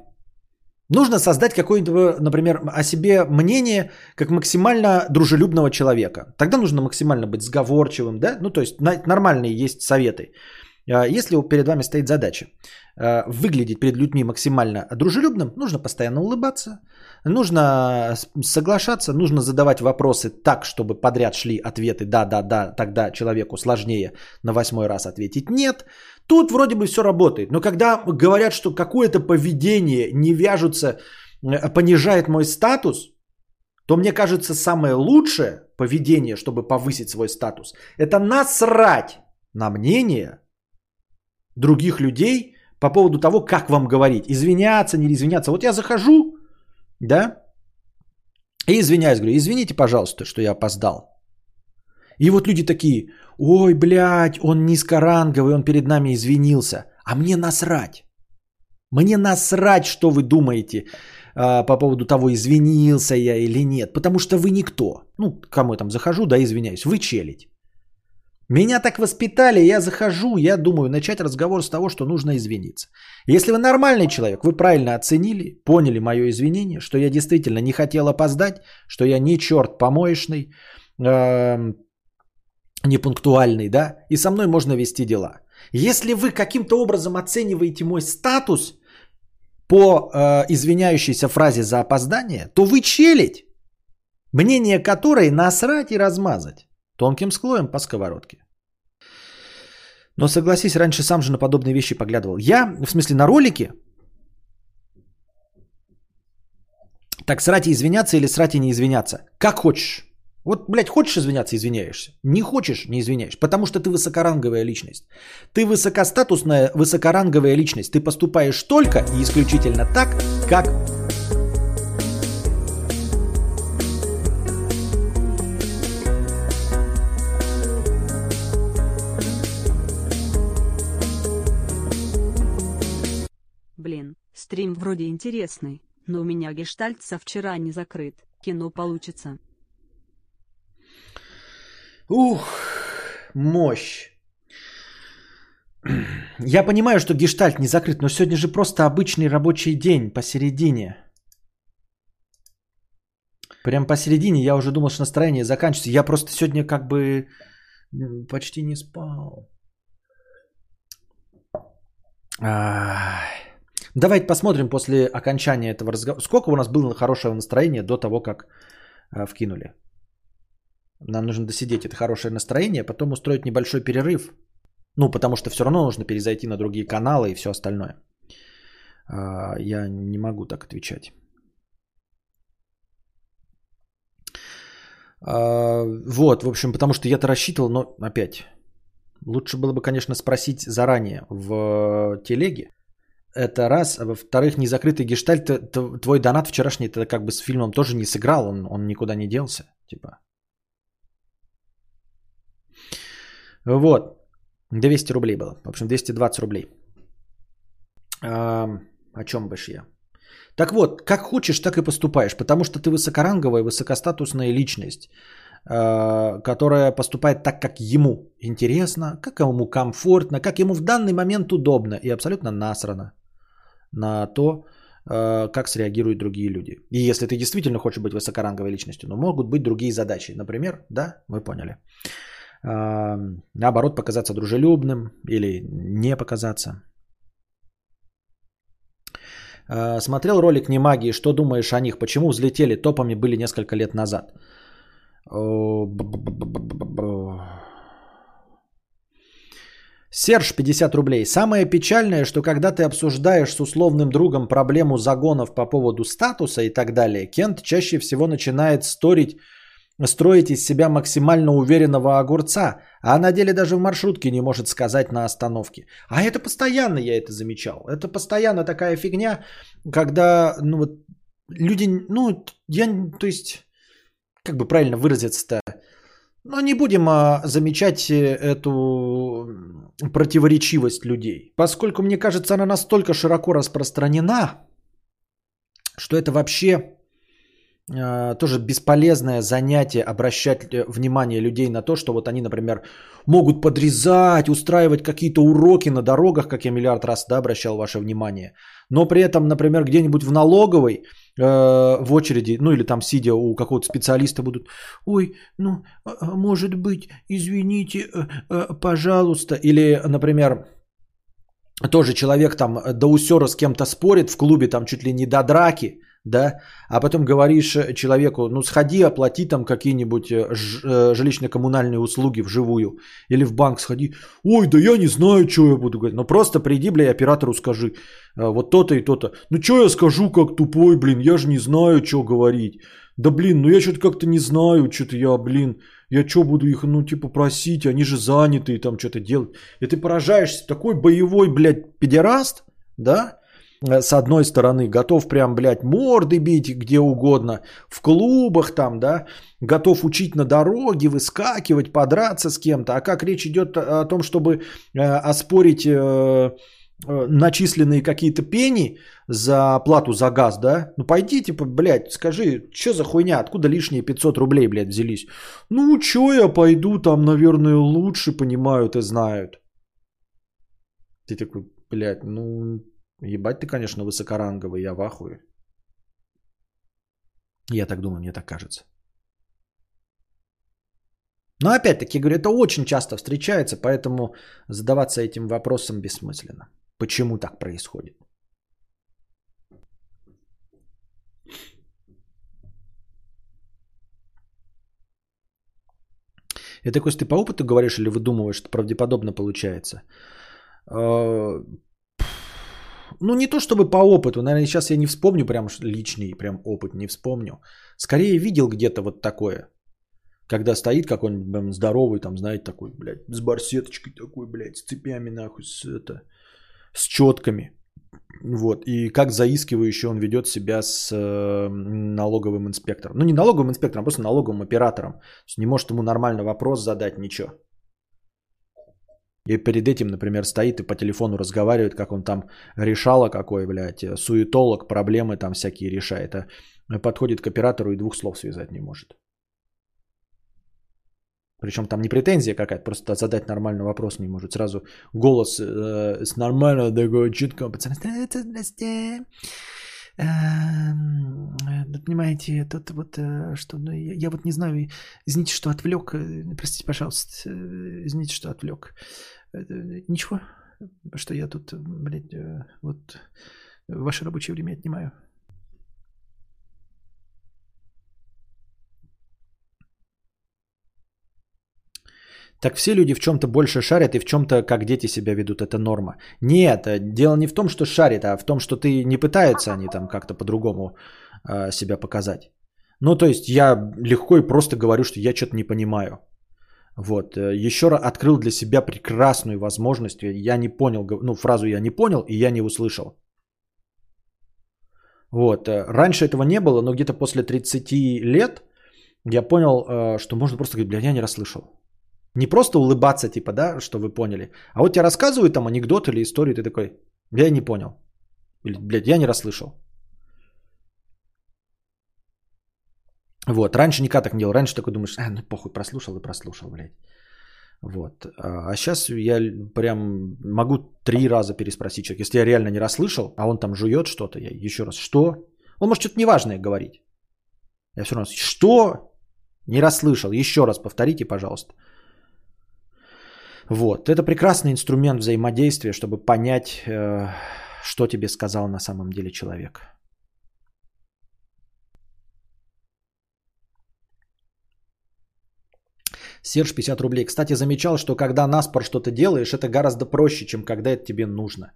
Speaker 1: Нужно создать какое-нибудь, например, о себе мнение как максимально дружелюбного человека. Тогда нужно максимально быть сговорчивым, да? Ну, то есть нормальные есть советы. А, если перед вами стоит задача а, выглядеть перед людьми максимально дружелюбным, нужно постоянно улыбаться, нужно соглашаться, нужно задавать вопросы так, чтобы подряд шли ответы «да, да, да», тогда человеку сложнее на восьмой раз ответить «нет». Тут вроде бы все работает, но когда говорят, что какое-то поведение не вяжется, э, понижает мой статус, то мне кажется самое лучшее поведение, чтобы повысить свой статус, это насрать на мнение других людей по поводу того, как вам говорить, извиняться, не извиняться. Вот я захожу, да, и извиняюсь, говорю, извините, пожалуйста, что я опоздал. И вот люди такие, ой, блядь, он низкоранговый, он перед нами извинился. А мне насрать. Мне насрать, что вы думаете а, по поводу того, извинился я или нет. Потому что вы никто. Ну, кому я там захожу, да, извиняюсь. Вы челить. Меня так воспитали, я захожу, я думаю начать разговор с того, что нужно извиниться. Если вы нормальный человек, вы правильно оценили, поняли мое извинение, что я действительно не хотел опоздать, что я не черт помоечный, э, непунктуальный, да, и со мной можно вести дела. Если вы каким-то образом оцениваете мой статус по э, извиняющейся фразе за опоздание, то вы челить, мнение которой насрать и размазать. Тонким склоем по сковородке. Но согласись, раньше сам же на подобные вещи поглядывал. Я, в смысле, на ролики, так срать и извиняться или срать и не извиняться. Как хочешь. Вот, блядь, хочешь извиняться, извиняешься. Не хочешь, не извиняешь. Потому что ты высокоранговая личность. Ты высокостатусная, высокоранговая личность. Ты поступаешь только и исключительно так, как
Speaker 2: Стрим вроде интересный, но у меня гештальт со вчера не закрыт. Кино получится.
Speaker 1: Ух, мощь. Я понимаю, что гештальт не закрыт, но сегодня же просто обычный рабочий день посередине. Прям посередине я уже думал, что настроение заканчивается. Я просто сегодня как бы почти не спал. Давайте посмотрим после окончания этого разговора. Сколько у нас было хорошего настроения до того, как э, вкинули. Нам нужно досидеть это хорошее настроение, а потом устроить небольшой перерыв. Ну, потому что все равно нужно перезайти на другие каналы и все остальное. А, я не могу так отвечать. А, вот, в общем, потому что я-то рассчитывал, но опять, лучше было бы, конечно, спросить заранее в телеге, это раз. А во-вторых, незакрытый гештальт, твой донат вчерашний, это как бы с фильмом тоже не сыграл, он, он никуда не делся. Типа. Вот. 200 рублей было. В общем, 220 рублей. А, о чем бишь я? Так вот, как хочешь, так и поступаешь, потому что ты высокоранговая, высокостатусная личность. э, которая поступает так, как ему интересно, как ему комфортно, как ему в данный момент удобно и абсолютно насрано на то, э, как среагируют другие люди. И если ты действительно хочешь быть высокоранговой личностью, но могут быть другие задачи. Например, да, мы поняли. Э, наоборот, показаться дружелюбным или не показаться. Э, смотрел ролик «Не магии», что думаешь о них? Почему взлетели? Топами были несколько лет назад. Серж, 50 рублей. Самое печальное, что когда ты обсуждаешь с условным другом проблему загонов по поводу статуса и так далее, Кент чаще всего начинает сторить строить из себя максимально уверенного огурца, а на деле даже в маршрутке не может сказать на остановке. А это постоянно я это замечал. Это постоянно такая фигня, когда ну, вот, люди, ну, я, то есть, как бы правильно выразиться-то, но не будем а, замечать э, эту противоречивость людей, поскольку, мне кажется, она настолько широко распространена, что это вообще а, тоже бесполезное занятие обращать э, внимание людей на то, что вот они, например, могут подрезать, устраивать какие-то уроки на дорогах, как я миллиард раз да, обращал ваше внимание. Но при этом, например, где-нибудь в налоговой э, в очереди, ну или там сидя у какого-то специалиста будут, ой, ну, а, а, может быть, извините, э, э, пожалуйста. Или, например, тоже человек там до усера с кем-то спорит в клубе, там чуть ли не до драки, да, а потом говоришь человеку, ну сходи, оплати там какие-нибудь э, э, жилищно-коммунальные услуги вживую, или в банк сходи, ой, да я не знаю, что я буду говорить, ну просто приди, бля, оператору скажи, э, вот то-то и то-то, ну что я скажу как тупой, блин, я же не знаю, что говорить, да блин, ну я что-то как-то не знаю, что-то я, блин, я что буду их, ну типа просить, они же заняты там что-то делать, и ты поражаешься, такой боевой, блядь, педераст, да, Э, с одной стороны, готов прям, блядь, морды бить где угодно, в клубах там, да, готов учить на дороге, выскакивать, подраться с кем-то. А как речь идет о том, чтобы э, оспорить э, начисленные какие-то пени за плату за газ, да? Ну пойди, типа, блядь, скажи, что за хуйня, откуда лишние 500 рублей, блядь, взялись? Ну, что я пойду, там, наверное, лучше понимают и знают. Ты такой, блядь, ну, Ебать ты, конечно, высокоранговый, я в ахуе. Я так думаю, мне так кажется. Но опять-таки, говорю, это очень часто встречается, поэтому задаваться этим вопросом бессмысленно. Почему так происходит? Это, Кость, ты по опыту говоришь или выдумываешь, что правдеподобно получается? Ну, не то чтобы по опыту, наверное, сейчас я не вспомню прям личный прям опыт, не вспомню. Скорее видел где-то вот такое. Когда стоит какой-нибудь здоровый, там, знаете, такой, блядь, с барсеточкой такой, блядь, с цепями, нахуй, с, это, с четками. Вот, и как заискивающе он ведет себя с э, налоговым инспектором. Ну, не налоговым инспектором, а просто налоговым оператором. Не может ему нормально вопрос задать, ничего. И перед этим, например, стоит и по телефону разговаривает, как он там решала какой, блядь, суетолог, проблемы там всякие решает. А подходит к оператору и двух слов связать не может. Причем там не претензия какая-то, просто задать нормальный вопрос не может. Сразу голос э, с нормального такого чуткого пацана. Здрасте. Эм, понимаете, тут вот э, что, ну, я, я вот не знаю, извините, что отвлек, э, простите, пожалуйста, э, извините, что отвлек. Ничего, что я тут, блядь, вот ваше рабочее время отнимаю. Так все люди в чем-то больше шарят и в чем-то, как дети себя ведут, это норма. Нет, дело не в том, что шарит, а в том, что ты не пытаются они там как-то по-другому э, себя показать. Ну, то есть я легко и просто говорю, что я что-то не понимаю. Вот. Э, еще раз открыл для себя прекрасную возможность. Я не понял, ну, фразу я не понял, и я не услышал. Вот. Э, раньше этого не было, но где-то после 30 лет я понял, э, что можно просто говорить, бля, я не расслышал. Не просто улыбаться, типа, да, что вы поняли. А вот тебе рассказывают там анекдот или историю, ты такой, я не понял. Или, блядь, я не расслышал. Вот, раньше никогда так не делал. Раньше такой думаешь, а, ну похуй, прослушал и прослушал, блядь. Вот. А сейчас я прям могу три раза переспросить человека. Если я реально не расслышал, а он там жует что-то, я еще раз, что? Он может что-то неважное говорить. Я все равно, что? Не расслышал. Еще раз повторите, пожалуйста. Вот. Это прекрасный инструмент взаимодействия, чтобы понять, э, что тебе сказал на самом деле человек. Серж 50 рублей. Кстати, замечал, что когда наспор что-то делаешь, это гораздо проще, чем когда это тебе нужно.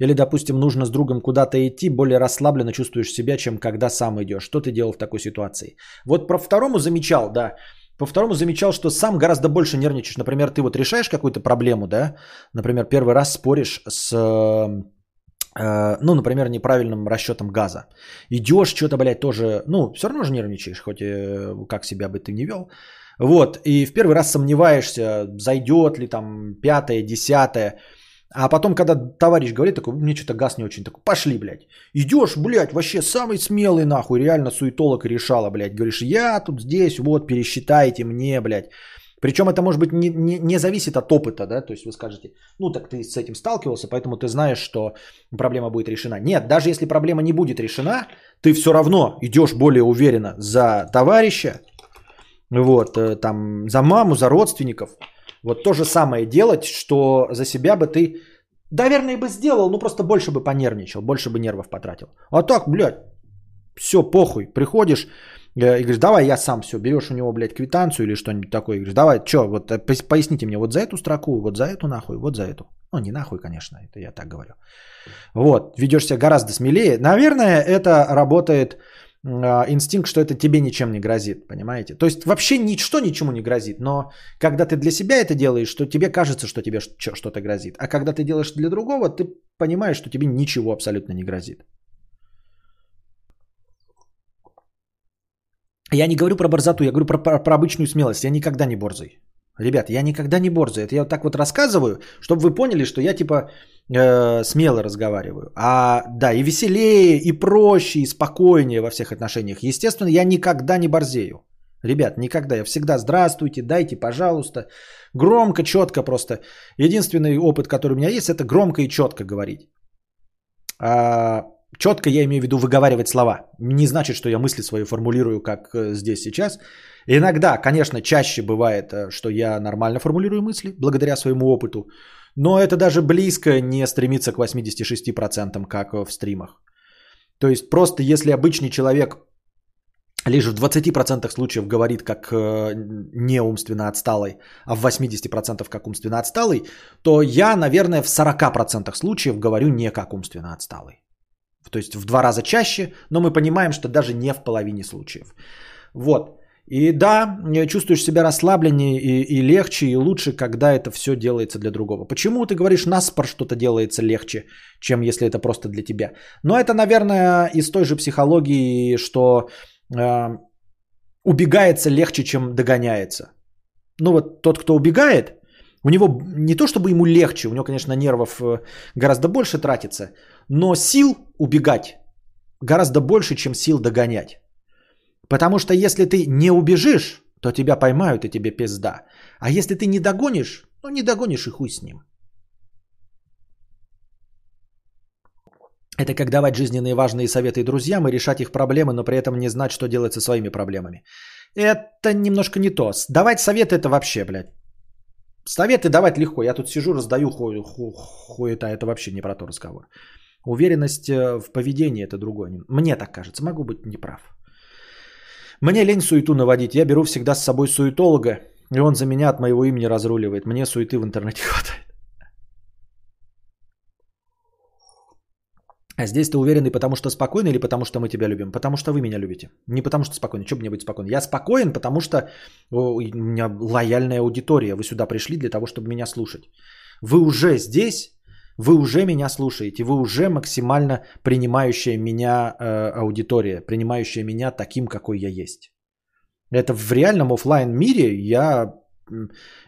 Speaker 1: Или, допустим, нужно с другом куда-то идти, более расслабленно чувствуешь себя, чем когда сам идешь. Что ты делал в такой ситуации? Вот про второму замечал, да. По второму замечал, что сам гораздо больше нервничаешь. Например, ты вот решаешь какую-то проблему, да? Например, первый раз споришь с э, ну, например, неправильным расчетом газа. Идешь, что-то, блядь, тоже, ну, все равно же нервничаешь, хоть и как себя бы ты не вел. Вот, и в первый раз сомневаешься, зайдет ли там пятое, десятое. А потом, когда товарищ говорит, такой, мне что-то газ не очень, такой, пошли, блядь. Идешь, блядь, вообще самый смелый нахуй, реально суетолог решала, блядь. Говоришь, я тут здесь, вот, пересчитайте мне, блядь. Причем это, может быть, не, не, не зависит от опыта, да, то есть вы скажете, ну так ты с этим сталкивался, поэтому ты знаешь, что проблема будет решена. Нет, даже если проблема не будет решена, ты все равно идешь более уверенно за товарища, вот, э, там, за маму, за родственников. Вот то же самое делать, что за себя бы ты, наверное, бы сделал, но просто больше бы понервничал, больше бы нервов потратил. А так, блядь, все, похуй, приходишь э, и говоришь, давай я сам все, берешь у него, блядь, квитанцию или что-нибудь такое, и говоришь, давай, что, вот э, поясните мне вот за эту строку, вот за эту нахуй, вот за эту. Ну, не нахуй, конечно, это я так говорю. Вот, ведешь себя гораздо смелее. Наверное, это работает инстинкт, что это тебе ничем не грозит, понимаете? То есть вообще ничто ничему не грозит, но когда ты для себя это делаешь, что тебе кажется, что тебе что-то грозит. А когда ты делаешь для другого, ты понимаешь, что тебе ничего абсолютно не грозит. Я не говорю про борзоту, я говорю про, про, про обычную смелость. Я никогда не борзый. Ребят, я никогда не борзый. Это я вот так вот рассказываю, чтобы вы поняли, что я типа э, смело разговариваю. А да, и веселее, и проще, и спокойнее во всех отношениях. Естественно, я никогда не борзею. Ребят, никогда. Я всегда здравствуйте, дайте, пожалуйста. Громко, четко просто. Единственный опыт, который у меня есть, это громко и четко говорить. А, четко я имею в виду выговаривать слова. Не значит, что я мысли свои формулирую, как э, здесь сейчас. Иногда, конечно, чаще бывает, э, что я нормально формулирую мысли, благодаря своему опыту. Но это даже близко не стремится к 86%, как в стримах. То есть просто если обычный человек лишь в 20% случаев говорит как э, неумственно отсталый, а в 80% как умственно отсталый, то я, наверное, в 40% случаев говорю не как умственно отсталый. То есть в два раза чаще, но мы понимаем, что даже не в половине случаев. Вот. И да, чувствуешь себя расслабленнее и, и легче, и лучше, когда это все делается для другого. Почему ты говоришь, наспор что-то делается легче, чем если это просто для тебя? Но это, наверное, из той же психологии, что э, убегается легче, чем догоняется. Ну вот тот, кто убегает, у него не то чтобы ему легче, у него, конечно, нервов э, гораздо больше тратится, но сил убегать гораздо больше, чем сил догонять. Потому что если ты не убежишь, то тебя поймают и тебе пизда. А если ты не догонишь, ну не догонишь и хуй с ним. Это как давать жизненные важные советы друзьям и решать их проблемы, но при этом не знать, что делать со своими проблемами. Это немножко не то. Давать советы это вообще, блядь. Советы давать легко. Я тут сижу, раздаю ху- ху- хуета. Это вообще не про то разговор. Уверенность э, в поведении это другое. Мне так кажется. Могу быть неправ. Мне лень суету наводить. Я беру всегда с собой суетолога, и он за меня от моего имени разруливает. Мне суеты в интернете хватает. А здесь ты уверенный, потому что спокойный или потому что мы тебя любим? Потому что вы меня любите. Не потому что спокойный. Что мне быть спокойным? Я спокоен, потому что у меня лояльная аудитория. Вы сюда пришли для того, чтобы меня слушать. Вы уже здесь вы уже меня слушаете, вы уже максимально принимающая меня э, аудитория, принимающая меня таким, какой я есть. Это в реальном офлайн мире я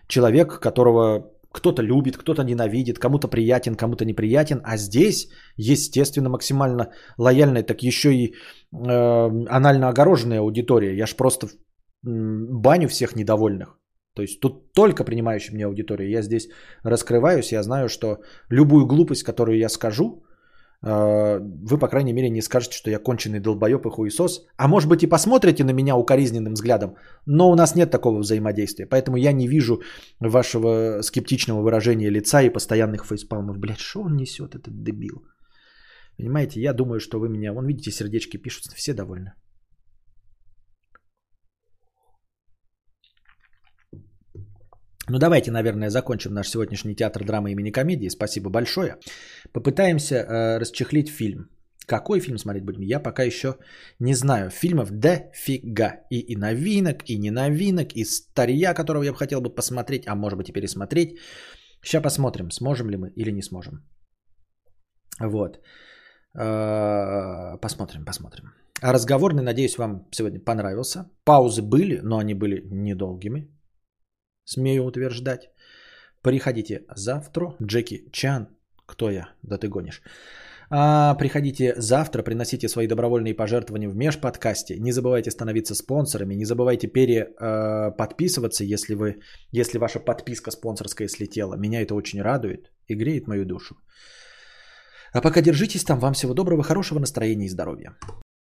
Speaker 1: человек, которого кто-то любит, кто-то ненавидит, кому-то приятен, кому-то неприятен. А здесь, естественно, максимально лояльная, так еще и э, анально огороженная аудитория. Я ж просто баню всех недовольных. То есть тут только принимающая мне аудитория. Я здесь раскрываюсь, я знаю, что любую глупость, которую я скажу, Э, вы, по крайней мере, не скажете, что я конченый долбоеб и хуесос. А может быть и посмотрите на меня укоризненным взглядом. Но у нас нет такого взаимодействия. Поэтому я не вижу вашего скептичного выражения лица и постоянных фейспалмов. Блядь, что он несет, этот дебил? Понимаете, я думаю, что вы меня... Вон, видите, сердечки пишут, все довольны. Ну давайте, наверное, закончим наш сегодняшний театр драмы имени комедии. Спасибо большое. Попытаемся э, расчехлить фильм. Какой фильм смотреть будем? Я пока еще не знаю. Фильмов дофига. И, и новинок, и не новинок, и старья, которого я бы хотел бы посмотреть, а может быть и пересмотреть. Сейчас посмотрим, сможем ли мы или не сможем. Вот. Э, посмотрим, посмотрим. А разговорный, надеюсь, вам сегодня понравился. Паузы были, но они были недолгими смею утверждать. Приходите завтра. Джеки Чан. Кто я? Да ты гонишь. А, приходите завтра, приносите свои добровольные пожертвования в межподкасте. Не забывайте становиться спонсорами. Не забывайте пере э, подписываться, если, вы, если ваша подписка спонсорская слетела. Меня это очень радует и греет мою душу. А пока держитесь там. Вам всего доброго, хорошего настроения и здоровья.